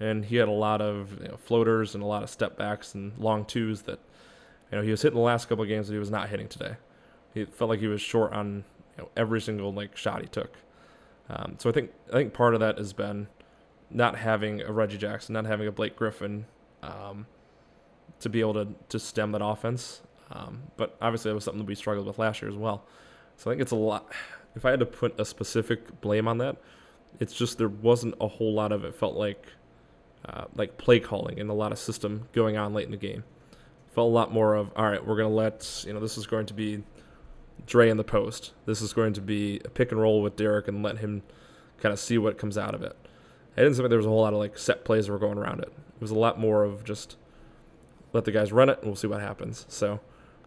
And he had a lot of you know, floaters and a lot of step backs and long twos that you know he was hitting the last couple of games that he was not hitting today. He felt like he was short on you know, every single like shot he took. Um, so I think I think part of that has been not having a Reggie Jackson, not having a Blake Griffin um, to be able to to stem that offense. Um, but obviously that was something that we struggled with last year as well. So I think it's a lot. If I had to put a specific blame on that, it's just there wasn't a whole lot of it felt like uh, like play calling and a lot of system going on late in the game. Felt a lot more of all right, we're gonna let you know this is going to be Dre in the post. This is going to be a pick and roll with Derrick and let him kind of see what comes out of it. I didn't think there was a whole lot of like set plays that were going around it. It was a lot more of just let the guys run it and we'll see what happens. So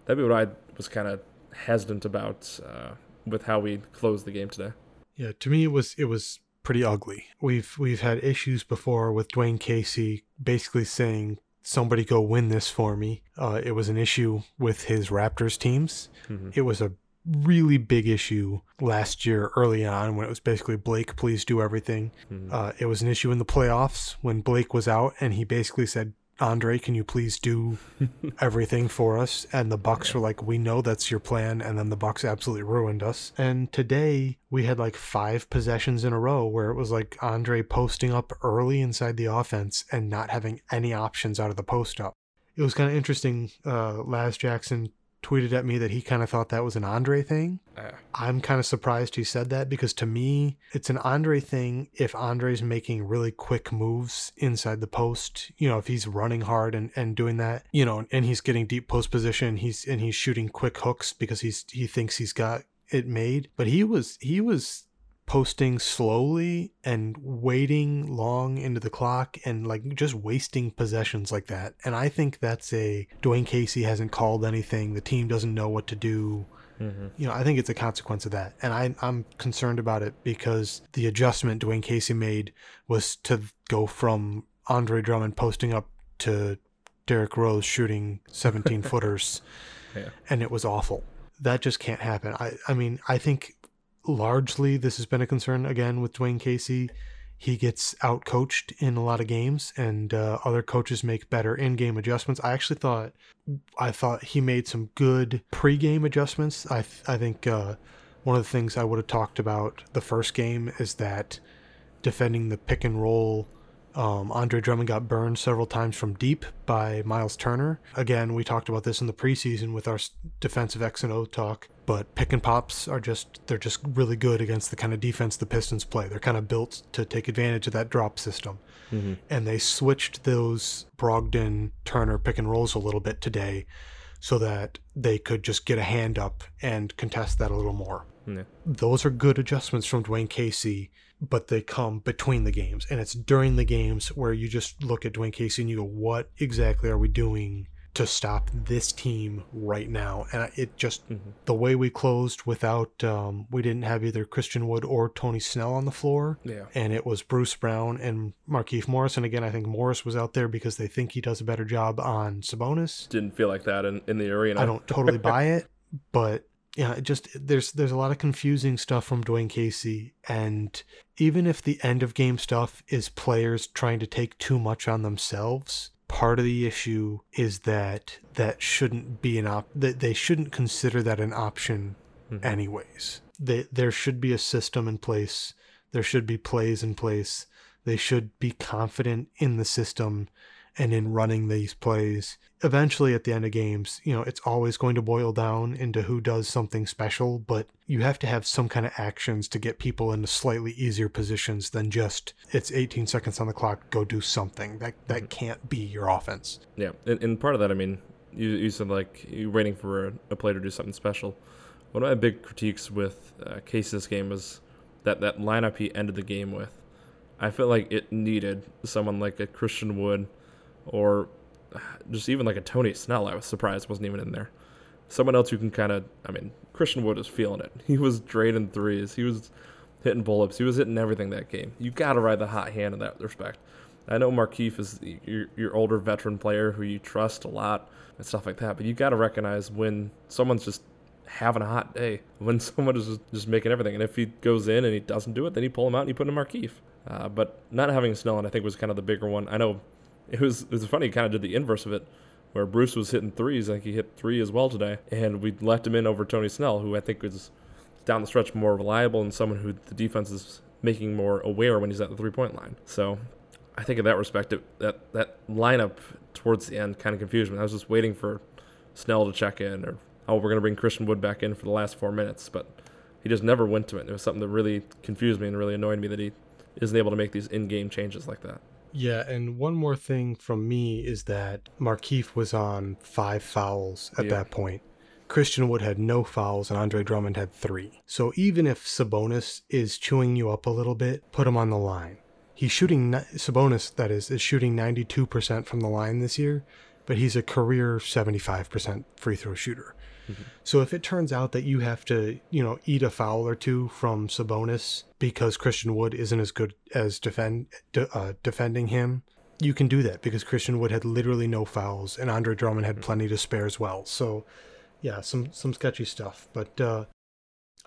that'd be what I was kind of hesitant about uh, with how we closed the game today. Yeah, to me it was it was pretty ugly. We've we've had issues before with Dwayne Casey basically saying somebody go win this for me. Uh, it was an issue with his Raptors teams. Mm-hmm. It was a really big issue last year early on when it was basically Blake, please do everything. Mhm. Uh, it was an issue in the playoffs when Blake was out and he basically said, Andre, can you please do everything for us? And the Bucks were like, we know that's your plan. And then the Bucks absolutely ruined us. And today we had like five possessions in a row where it was like Andre posting up early inside the offense and not having any options out of the post up. It was kind of interesting. Uh, Laz Jackson tweeted at me that he kind of thought that was an Andre thing. Ah, I'm kind of surprised he said that because to me, it's an Andre thing if Andre's making really quick moves inside the post. You know, if he's running hard and, and doing that, you know, and he's getting deep post position, he's and he's shooting quick hooks because he's he thinks he's got it made. But he was he was posting slowly and waiting long into the clock and like just wasting possessions like that. And I think that's a Dwayne Casey hasn't called anything. The team doesn't know what to do Mm-hmm. You know, I think it's a consequence of that. And I, I'm concerned about it because the adjustment Dwayne Casey made was to go from Andre Drummond posting up to Derrick Rose shooting 17 footers. Yeah. And it was awful. That just can't happen. I, I mean, I think largely this has been a concern again with Dwayne Casey. He gets out coached in a lot of games, and uh, other coaches make better in-game adjustments. I actually thought, I thought he made some good pre-game adjustments. I th- I think uh, one of the things I would have talked about the first game is that defending the pick and roll. Um, Andre Drummond got burned several times from deep by Miles Turner. Again, we talked about this in the preseason with our defensive X and O talk. But pick and pops are just they're just really good against the kind of defense the Pistons play. They're kind of built to take advantage of that drop system. Mm-hmm. And they switched those Brogdon Turner pick and rolls a little bit today so that they could just get a hand up and contest that a little more Yeah. those are good adjustments from Dwayne Casey, but they come between the games. And it's during the games where you just look at Dwayne Casey and you go, what exactly are we doing to stop this team right now? And it just, Mhm. the way we closed without, um, we didn't have either Christian Wood or Tony Snell on the floor. Yeah. And it was Bruce Brown and Markieff Morris. And again, I think Morris was out there because they think he does a better job on Sabonis. Didn't feel like that in, in the arena. I don't totally buy it, but yeah, just there's there's a lot of confusing stuff from Dwayne Casey, and even if the end of game stuff is players trying to take too much on themselves, part of the issue is that that shouldn't be an op that they shouldn't consider that an option Mhm. anyways. They, there should be a system in place. There should be plays in place. They should be confident in the system and in running these plays. Eventually, at the end of games, you know, it's always going to boil down into who does something special, but you have to have some kind of actions to get people into slightly easier positions than just it's 18 seconds on the clock, go do something. That that can't be your offense. Yeah, and, and part of that, I mean, you, you said like you're waiting for a, a player to do something special. One of my big critiques with uh, Case this game was that that lineup he ended the game with. I felt like it needed someone like a Christian Wood, or just even like a Tony Snell. I was surprised wasn't even in there. Someone else who can kind of, I mean, Christian Wood is feeling it. He was draining threes. He was hitting pull-ups. He was hitting everything that game. You got to ride the hot hand in that respect. I know Markieff is your, your older veteran player who you trust a lot and stuff like that, but you got to recognize when someone's just having a hot day, when someone is just, just making everything. And if he goes in and he doesn't do it, then you pull him out and you put in Markieff. Uh, but not having Snellen, I think, was kind of the bigger one. I know it was it was funny. He kind of did the inverse of it, where Bruce was hitting threes. I think he hit three as well today, and we left him in over Tony Snell, who I think was down the stretch more reliable and someone who the defense is making more aware when he's at the three point line. So I think in that respect, it, that that lineup towards the end kind of confused me. I was just waiting for Snell to check in, or oh, we're going to bring Christian Wood back in for the last four minutes, but he just never went to it. It was something that really confused me and really annoyed me that he isn't able to make these in-game changes like that. Yeah, and one more thing from me is that Markieff was on five fouls at Yeah. that point. Christian Wood had no fouls and Andre Drummond had three. So even if Sabonis is chewing you up a little bit, put him on the line. He's shooting, Sabonis, that is, is shooting 92% from the line this year, but he's a career 75% free throw shooter. Mm-hmm. So if it turns out that you have to, you know, eat a foul or two from Sabonis because Christian Wood isn't as good as defend de- uh, defending him, you can do that because Christian Wood had literally no fouls and Andre Drummond had plenty to spare as well. So, yeah, some some sketchy stuff. But uh,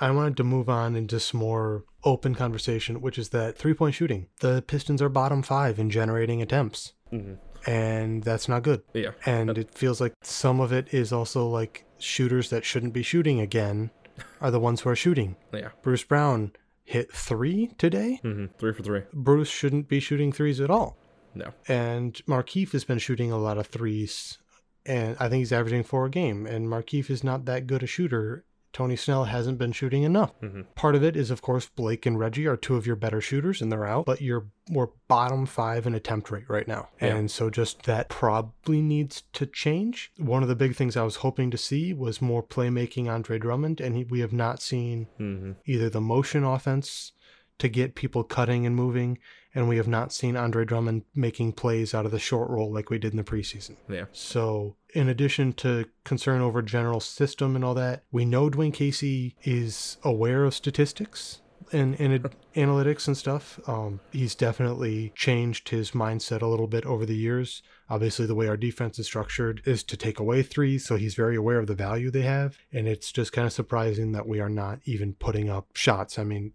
I wanted to move on into some more open conversation, which is that three point shooting. The Pistons are bottom five in generating attempts, Mm-hmm. and that's not good Yeah, and it feels like some of it is also like shooters that shouldn't be shooting again are the ones who are shooting. yeah, Bruce Brown hit three today. mm-hmm. three for three. Bruce shouldn't be shooting threes at all. No, And Markieff has been shooting a lot of threes, and I think he's averaging four a game. And Markieff is not that good a shooter. Tony Snell hasn't been shooting enough. mm-hmm. Part of it is, of course, Blake and Reggie are two of your better shooters, and they're out. But you're we're bottom five in attempt rate right now, Yeah. and so just that probably needs to change. One of the big things I was hoping to see was more playmaking Andre Drummond, and he, we have not seen Mm-hmm. either the motion offense to get people cutting and moving, and we have not seen Andre Drummond making plays out of the short roll like we did in the preseason. Yeah. So, in addition to concern over general system and all that, we know Dwayne Casey is aware of statistics and, and analytics and stuff. Um, he's definitely changed his mindset a little bit over the years. Obviously, the way our defense is structured is to take away threes, so he's very aware of the value they have. And it's just kind of surprising that we are not even putting up shots. I mean,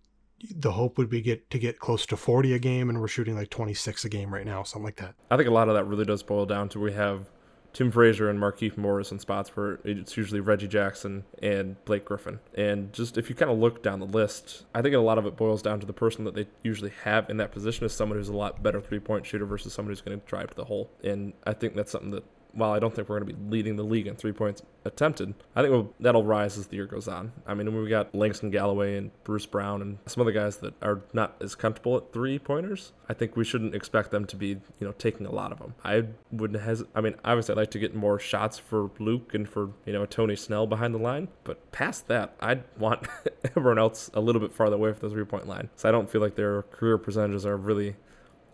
the hope would be get to get close to 40 a game, and we're shooting like 26 a game right now, something like that. I think a lot of that really does boil down to we have Tim Frazier and Markieff Morris in spots where it's usually Reggie Jackson and Blake Griffin. And just if you kind of look down the list, I think a lot of it boils down to the person that they usually have in that position is someone who's a lot better three point shooter versus someone who's going to drive to the hole. And I think that's something that while I don't think we're going to be leading the league in three points attempted, I think we'll, that'll rise as the year goes on. I mean, we got Langston Galloway and Bruce Brown and some other guys that are not as comfortable at three pointers. I think we shouldn't expect them to be, you know, taking a lot of them. I wouldn't has. I mean, obviously, I'd like to get more shots for Luke and for you know Tony Snell behind the line, but past that, I'd want everyone else a little bit farther away from the three point line. So I don't feel like their career percentages are really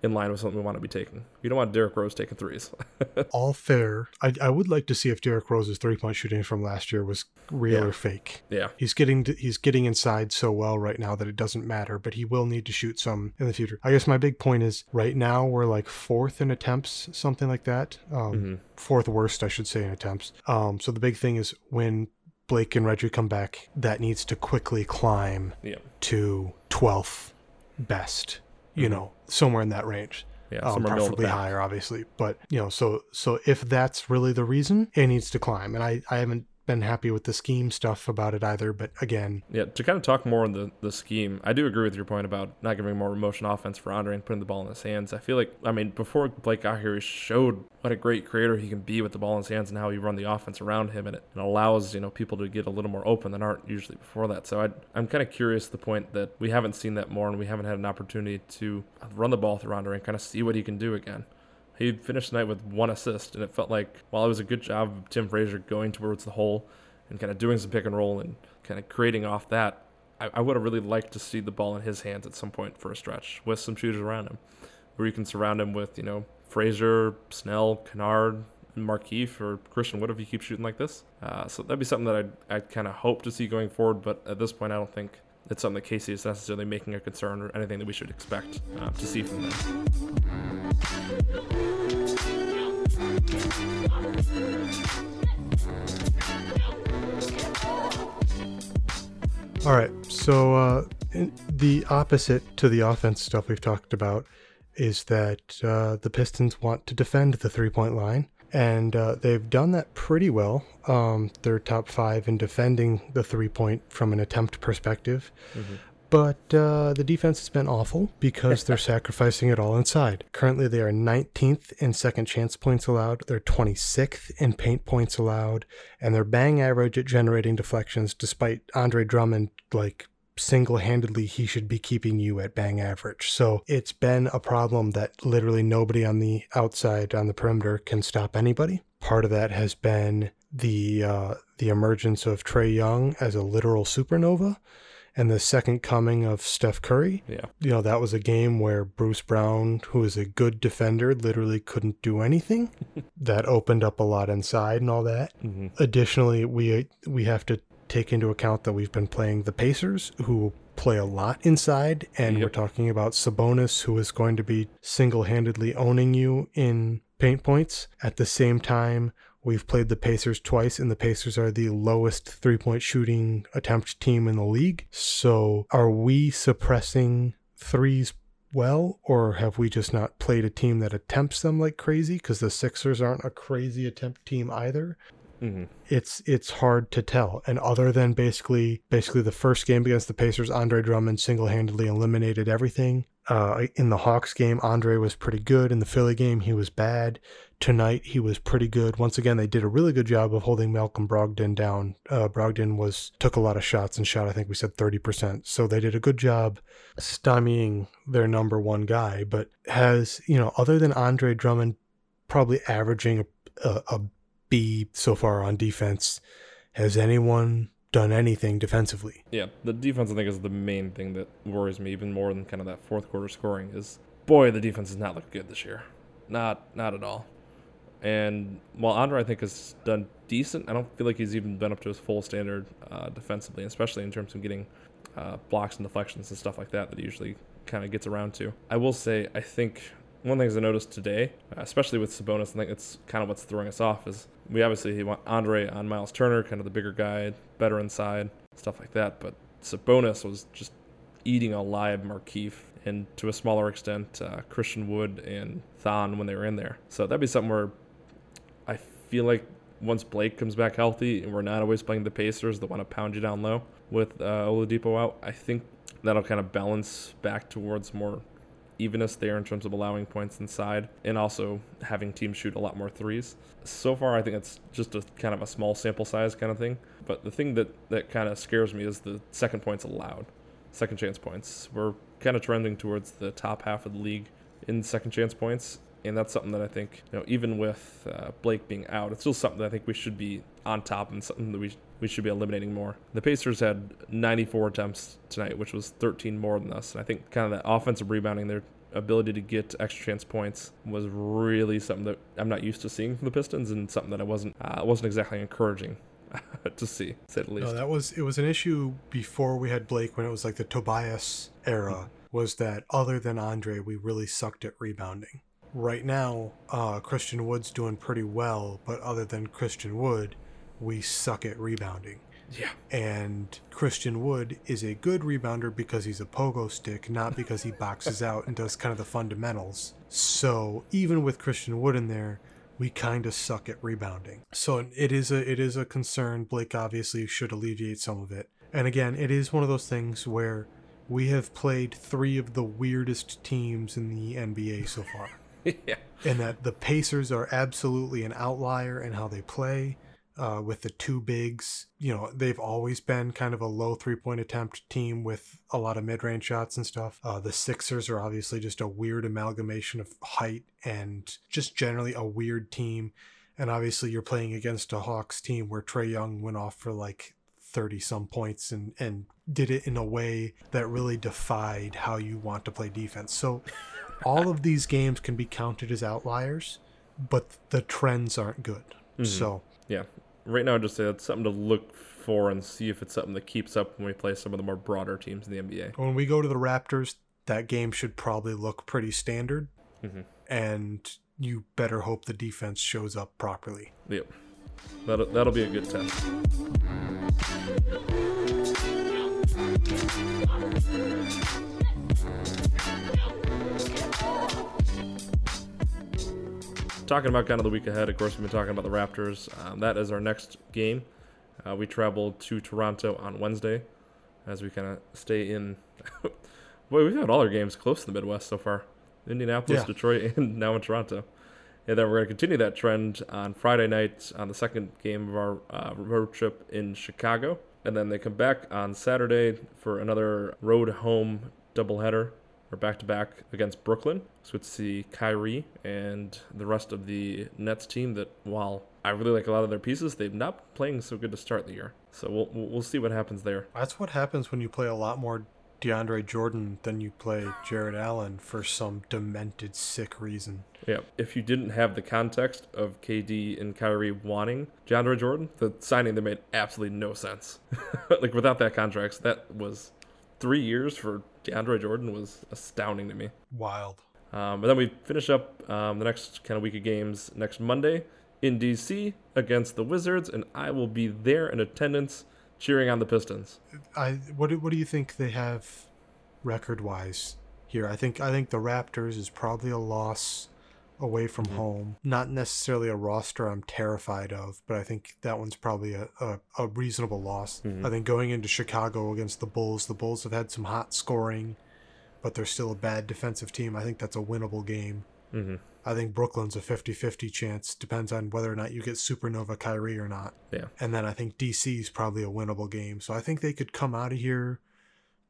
in line with something we want to be taking. You don't want Derrick Rose taking threes. All fair. I, I would like to see if Derrick Rose's three point shooting from last year was real Yeah. or fake. yeah. He's getting to, he's getting inside so well right now that it doesn't matter, but he will need to shoot some in the future. I guess my big point is right now we're like fourth in attempts, something like that. Um, hmm Fourth worst, I should say, in attempts. Um, so the big thing is when Blake and Reggie come back, that needs to quickly climb Yeah. to 12th best. You Mhm. know, somewhere in that range Yeah. um, somewhere middle of the preferably higher, obviously. But you know, so so if that's really the reason, it needs to climb. And I I haven't been happy with the scheme stuff about it either. But again, Yeah, to kind of talk more on the, the scheme, I do agree with your point about not giving more motion offense for Andre and putting the ball in his hands. I feel like, I mean, before Blake got here, he showed what a great creator he can be with the ball in his hands and how he run the offense around him, and it, it allows you know people to get a little more open than aren't usually before that. So I, I'm kind of curious the point that we haven't seen that more, and we haven't had an opportunity to run the ball through Andre and kind of see what he can do again. He finished the night with one assist, and it felt like while it was a good job of Tim Frazier going towards the hole and kind of doing some pick and roll and kind of creating off that, I, I would have really liked to see the ball in his hands at some point for a stretch with some shooters around him, where you can surround him with you know Frazier, Snell, Kennard, Markieff or Christian Wood if he keeps shooting like this. Uh, so that'd be something that I'd, I'd kind of hope to see going forward, but at this point, I don't think it's something that Casey is necessarily making a concern or anything that we should expect uh, to see from them. all right. So uh, the opposite to the offense stuff we've talked about is that uh, the Pistons want to defend the three point line. And uh, they've done that pretty well. Um, they're top five in defending the three point from an attempt perspective. But uh, the defense has been awful because they're sacrificing it all inside. Currently, they are 19th in second chance points allowed. They're 26th in paint points allowed, and their bang average at generating deflections, despite Andre Drummond like single-handedly he should be keeping you at bang average. So it's been a problem that literally nobody on the outside on the perimeter can stop anybody. Part of that has been the uh, the emergence of Trae Young as a literal supernova and the second coming of Steph Curry. Yeah. You know, that was a game where Bruce Brown, who is a good defender, literally couldn't do anything. that opened up a lot inside and all that. Mm-hmm. Additionally, we we have to take into account that we've been playing the Pacers, who play a lot inside, and we're talking about Sabonis, who is going to be single-handedly owning you in paint points. At the same time, we've played the Pacers twice, and the Pacers are the lowest three-point shooting attempt team in the league. So, are we suppressing threes? Well, or have we just not played a team that attempts them like crazy? Because the Sixers aren't a crazy attempt team either Mm-hmm. it's it's hard to tell. And other than basically basically the first game against the Pacers, Andre Drummond single-handedly eliminated everything. Uh, in the Hawks game, Andre was pretty good. In the Philly game, he was bad. Tonight, he was pretty good. Once again, they did a really good job of holding Malcolm Brogdon down. Uh, Brogdon was took a lot of shots and shot. I think we said thirty percent. So they did a good job stymieing their number one guy. But has you know other than Andre Drummond, probably averaging a, a, a B so far on defense. Has anyone done anything defensively. Yeah, the defense I think is the main thing that worries me even more than kind of that fourth quarter scoring is boy the defense has not looked good this year, not not at all. And while Andre I think has done decent, I don't feel like he's even been up to his full standard uh, defensively, especially in terms of getting uh, blocks and deflections and stuff like that that he usually kind of gets around to. I will say I think one of the things I noticed today, especially with Sabonis, I think it's kind of what's throwing us off is we obviously want Andre on Miles Turner, kind of the bigger guy, better inside, stuff like that. But Sabonis was just eating alive Markieff and to a smaller extent uh, Christian Wood and Thon when they were in there. So that'd be something where I feel like once Blake comes back healthy and we're not always playing the Pacers that want to pound you down low with uh, Oladipo out, I think that'll kind of balance back towards more evenness there in terms of allowing points inside and also having teams shoot a lot more threes. So far, I think it's just a kind of a small sample size kind of thing. But the thing that, that kind of scares me is the second points allowed, second chance points. We're kind of trending towards the top half of the league in second chance points. And that's something that I think, you know, even with uh, Blake being out, it's still something that I think we should be on top and something that we we should be eliminating more. The Pacers had 94 attempts tonight, which was 13 more than us. And I think kind of that offensive rebounding, their ability to get extra chance points was really something that I'm not used to seeing from the Pistons, and something that I wasn't uh, wasn't exactly encouraging. to see, say the least. No, that was it was an issue before we had Blake when it was like the Tobias era. Mm-hmm. Was that other than Andre, we really sucked at rebounding. Right now, uh, Christian Wood's doing pretty well, but other than Christian Wood, we suck at rebounding. Yeah. And Christian Wood is a good rebounder because he's a pogo stick, not because he boxes out and does kind of the fundamentals. So even with Christian Wood in there, we kind of suck at rebounding. So it is a it is a concern. Blake obviously should alleviate some of it. And again, it is one of those things where we have played three of the weirdest teams in the NBA so far. yeah. And that the Pacers are absolutely an outlier in how they play uh, with the two bigs. You know, they've always been kind of a low three point attempt team with a lot of mid range shots and stuff. Uh, the Sixers are obviously just a weird amalgamation of height and just generally a weird team. And obviously, you're playing against a Hawks team where Trae Young went off for like 30 some points and, and did it in a way that really defied how you want to play defense. So, all of these games can be counted as outliers, but the trends aren't good. Mm-hmm. So, yeah, right now, I'd just say that's something to look for and see if it's something that keeps up when we play some of the more broader teams in the NBA. When we go to the Raptors, that game should probably look pretty standard, mm-hmm. and you better hope the defense shows up properly. Yep, that'll that'll be a good test. Talking about kind of the week ahead, of course, we've been talking about the Raptors. Um, that is our next game. Uh, we travel to Toronto on Wednesday as we kind of stay in. Boy, we've had all our games close to the Midwest so far Indianapolis, yeah. Detroit, and now in Toronto. And then we're going to continue that trend on Friday night on the second game of our uh, road trip in Chicago. And then they come back on Saturday for another road home doubleheader are back to back against Brooklyn. So it's see Kyrie and the rest of the Nets team that, while I really like a lot of their pieces, they've not playing so good to start the year. So we'll we'll see what happens there. That's what happens when you play a lot more DeAndre Jordan than you play Jarrett Allen for some demented sick reason. Yeah, if you didn't have the context of KD and Kyrie wanting DeAndre Jordan, the signing they made absolutely no sense. like without that contract, that was three years for DeAndre Jordan was astounding to me. Wild. Um, but then we finish up um, the next kind of week of games next Monday in DC against the Wizards, and I will be there in attendance cheering on the Pistons. I what do, what do you think they have record wise here? I think I think the Raptors is probably a loss away from mm-hmm. home. Not necessarily a roster I'm terrified of, but I think that one's probably a, a, a reasonable loss. Mm-hmm. I think going into Chicago against the Bulls, the Bulls have had some hot scoring, but they're still a bad defensive team. I think that's a winnable game. Mm-hmm. I think Brooklyn's a 50 50 chance. Depends on whether or not you get Supernova Kyrie or not. Yeah. And then I think DC is probably a winnable game. So I think they could come out of here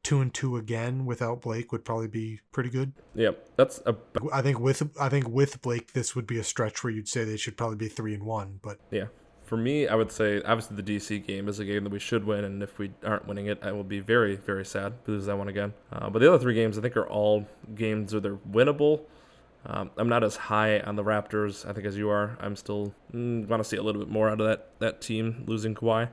two and two again without Blake would probably be pretty good. Yeah, that's a. I think with I think with Blake, this would be a stretch where you'd say they should probably be three and one. But yeah, For me, I would say obviously the DC game is a game that we should win, and if we aren't winning it, I will be very, very sad to lose that one again. Uh, but the other three games, I think, are all games that are winnable. Um, I'm not as high on the Raptors, I think, as you are. I'm still mm, want to see a little bit more out of that that team losing Kawhi.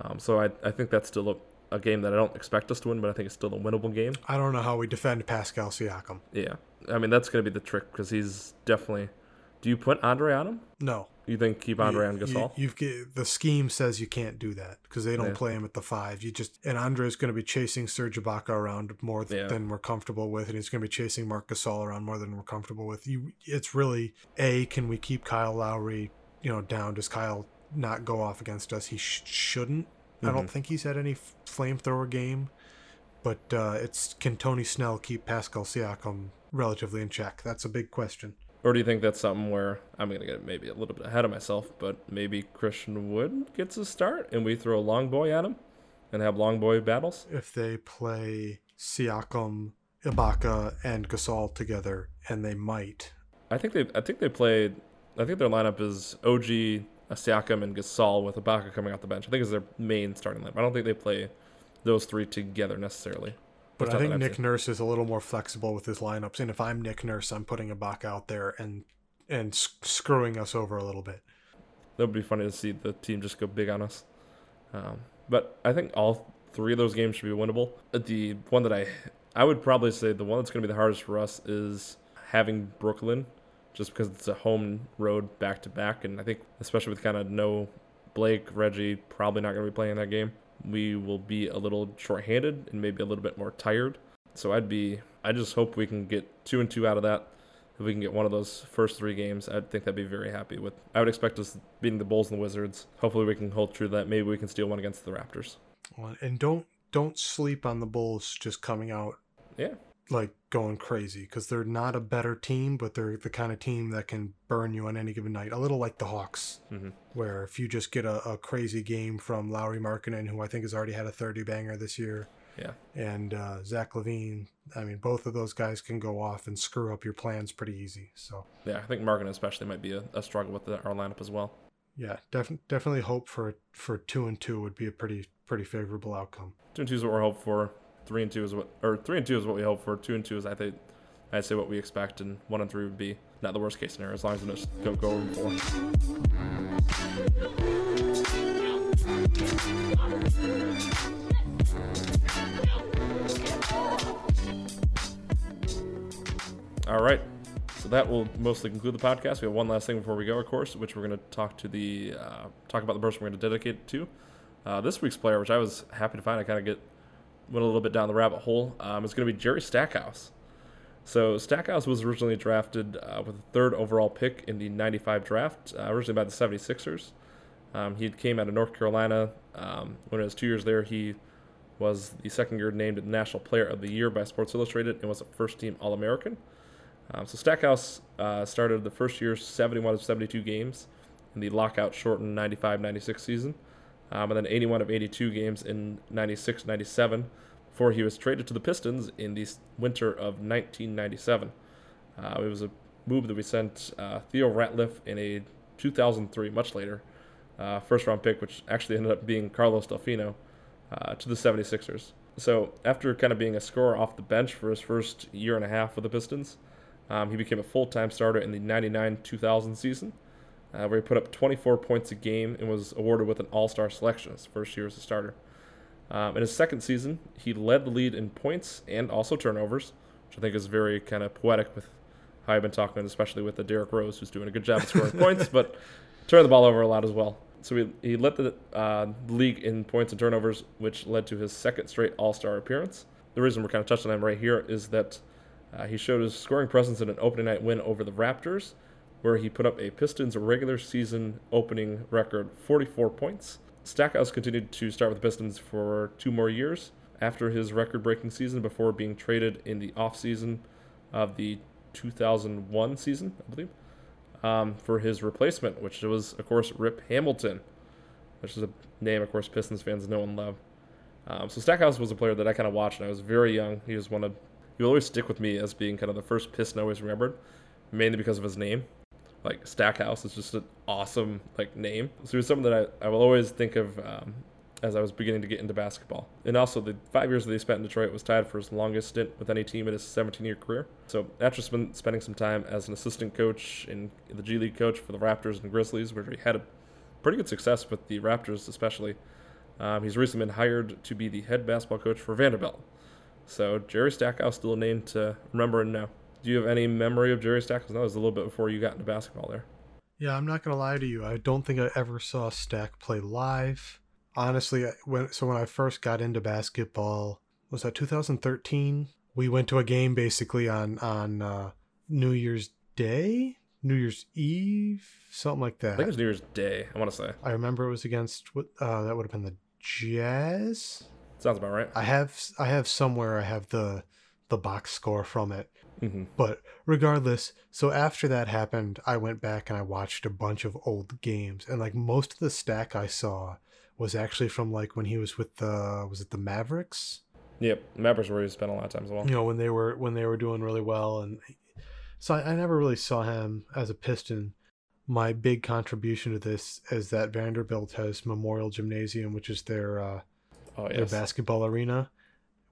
Um, so I, I think that's still a, a game that I don't expect us to win, but I think it's still a winnable game. I don't know how we defend Pascal Siakam. Yeah, I mean that's going to be the trick because he's definitely. Do you put Andre on him? No. You think keep Andre on Gasol? You, have the scheme says you can't do that because they don't yeah. play him at the five. You just and Andre's going to be chasing Serge Ibaka around more th- yeah. than we're comfortable with, and he's going to be chasing Mark Gasol around more than we're comfortable with. You, it's really a can we keep Kyle Lowry, you know, down? Does Kyle not go off against us? He sh- shouldn't. Mm-hmm. I don't mm-hmm. think he's had any flamethrower game, but uh, it's can Tony Snell keep Pascal Siakam relatively in check? That's a big question. Or do you think that's something where I'm going to get maybe a little bit ahead of myself, but maybe Christian Wood gets a start and we throw a long boy at him and have long boy battles? If they play Siakam, Ibaka, and Gasol together, and they might. I think they. I think they played. I think their lineup is OG, Siakam, and Gasol with Ibaka coming off the bench. I think is their main starting lineup. I don't think they play those three together necessarily. But I think Nick seen. Nurse is a little more flexible with his lineups, and if I'm Nick Nurse, I'm putting Ibaka out there and and screwing us over a little bit. That would be funny to see the team just go big on us. Um, but I think all three of those games should be winnable. The one that I I would probably say the one that's going to be the hardest for us is having Brooklyn, just because it's a home road back to back, and I think especially with kind of no Blake, Reggie, probably not going to be playing that game we will be a little short-handed and maybe a little bit more tired. So I'd be I just hope we can get two and two out of that. If we can get one of those first three games, I think I'd be very happy with. I would expect us beating the Bulls and the Wizards. Hopefully we can hold true to that. Maybe we can steal one against the Raptors. And don't don't sleep on the Bulls just coming out. Yeah like going crazy because they're not a better team, but they're the kind of team that can burn you on any given night. A little like the Hawks, mm-hmm. where if you just get a, a, crazy game from Lauri Markkanen, who I think has already had a 30 banger this year, yeah, and uh, Zach LaVine, I mean, both of those guys can go off and screw up your plans pretty easy. So yeah, I think Markkanen especially might be a, a struggle with the, our lineup as well. Yeah, def- definitely hope for for two and two would be a pretty pretty favorable outcome. Two and two is what we're hoping for three and two is what, or three and two is what we hope for. Two and two is I think I'd say what we expect, and one and three would be not the worst case scenario as long as we just don't go over four. All right. So that will mostly conclude the podcast. We have one last thing before we go, of course, which we're going to talk to the uh, talk about the person we're going to dedicate it to. Uh, this week's player, which I was happy to find, I kind of get went a little bit down the rabbit hole, um, is going to be Jerry Stackhouse. So Stackhouse was originally drafted uh, with the third overall pick in the 95 draft, uh, originally by the 76ers. Um, he came out of North Carolina. Um, when he was two years there, he was the second year named National Player of the Year by Sports Illustrated and was a first team All American. Um, so Stackhouse uh, started the first year 71 of 72 games in the lockout shortened 95 96 season um, and then 81 of 82 games in 96 97 before he was traded to the Pistons in the winter of 1997. Uh, it was a move that we sent uh, Theo Ratliff in a 2003, much later, uh, first round pick, which actually ended up being Carlos Delfino, uh, to the 76ers. So after kind of being a scorer off the bench for his first year and a half with the Pistons, um, he became a full time starter in the 99 2000 season uh, where he put up 24 points a game and was awarded with an All Star selection his first year as a starter. Um, in his second season, he led the lead in points and also turnovers, which I think is very kind of poetic with how I've been talking, especially with the Derrick Rose, who's doing a good job of scoring points, but turning the ball over a lot as well. So he, he led the uh, league in points and turnovers, which led to his second straight All Star appearance. The reason we're kind of touching on him right here is that uh, he showed his scoring presence in an opening night win over the Raptors where he put up a Pistons regular season opening record 44 points. Stackhouse continued to start with the Pistons for two more years after his record breaking season before being traded in the offseason of the 2001 season, I believe, um, for his replacement, which was, of course, Rip Hamilton, which is a name, of course, Pistons fans know and love. Um, so Stackhouse was a player that I kind of watched when I was very young. He was one of, he will always stick with me as being kind of the first Piston I always remembered, mainly because of his name. Like Stackhouse is just an awesome like name. So it's something that I, I will always think of um, as I was beginning to get into basketball. And also, the five years that he spent in Detroit was tied for his longest stint with any team in his 17 year career. So, after spend, spending some time as an assistant coach and the G League coach for the Raptors and Grizzlies, where he had a pretty good success with the Raptors, especially, um, he's recently been hired to be the head basketball coach for Vanderbilt. So, Jerry Stackhouse still a name to remember and know. Do you have any memory of Jerry Stackhouse? That was a little bit before you got into basketball there. Yeah, I'm not gonna lie to you. I don't think I ever saw Stack play live. Honestly when so when i first got into basketball was that 2013 we went to a game basically on on uh, new year's day? New year's eve? Something like that i think it was new year's day i want to say. I remember it was against what uh, that would have been the jazz? Sounds about right. I have i have somewhere i have the the box score from it mm-hmm. but regardless so after that happened i went back and i watched a bunch of old games and like most of the stack i saw was actually from like when he was with the was it the Mavericks? Yep, Mavericks where he spent a lot of time as well. You know when they were when they were doing really well, and so I, I never really saw him as a Piston. My big contribution to this is that Vanderbilt has Memorial Gymnasium, which is their uh, oh, yes. their basketball arena,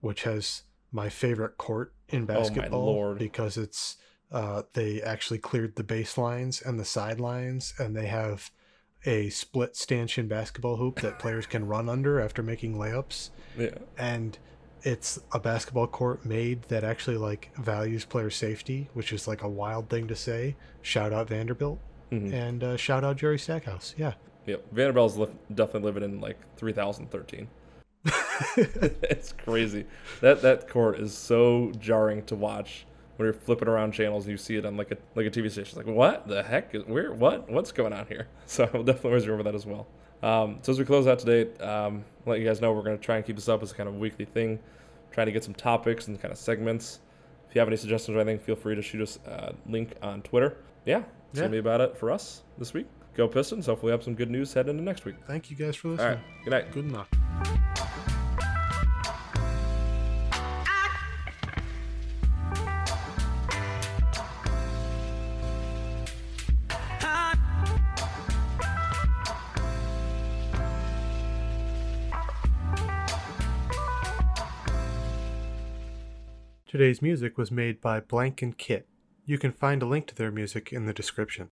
which has my favorite court in basketball oh, because it's uh, they actually cleared the baselines and the sidelines, and they have a split stanchion basketball hoop that players can run under after making layups. Yeah. And it's a basketball court made that actually like values player safety, which is like a wild thing to say. Shout out Vanderbilt mm-hmm. and uh, shout out Jerry Stackhouse. Yeah. Yep. Vanderbilt's li- definitely living in like 3013. it's crazy. That that court is so jarring to watch when you're flipping around channels and you see it on like a like a TV station. It's like, what the heck? Is, where? What? What's going on here? So I'll definitely always remember that as well. Um, so as we close out today, um, let you guys know we're going to try and keep this up as a kind of weekly thing, trying to get some topics and kind of segments. If you have any suggestions or anything, feel free to shoot us a link on Twitter. Yeah, that's yeah. gonna be about it for us this week. Go Pistons! Hopefully, we have some good news heading into next week. Thank you guys for listening. All right, good night. Good night. Today's music was made by Blank and Kytt. You can find a link to their music in the description.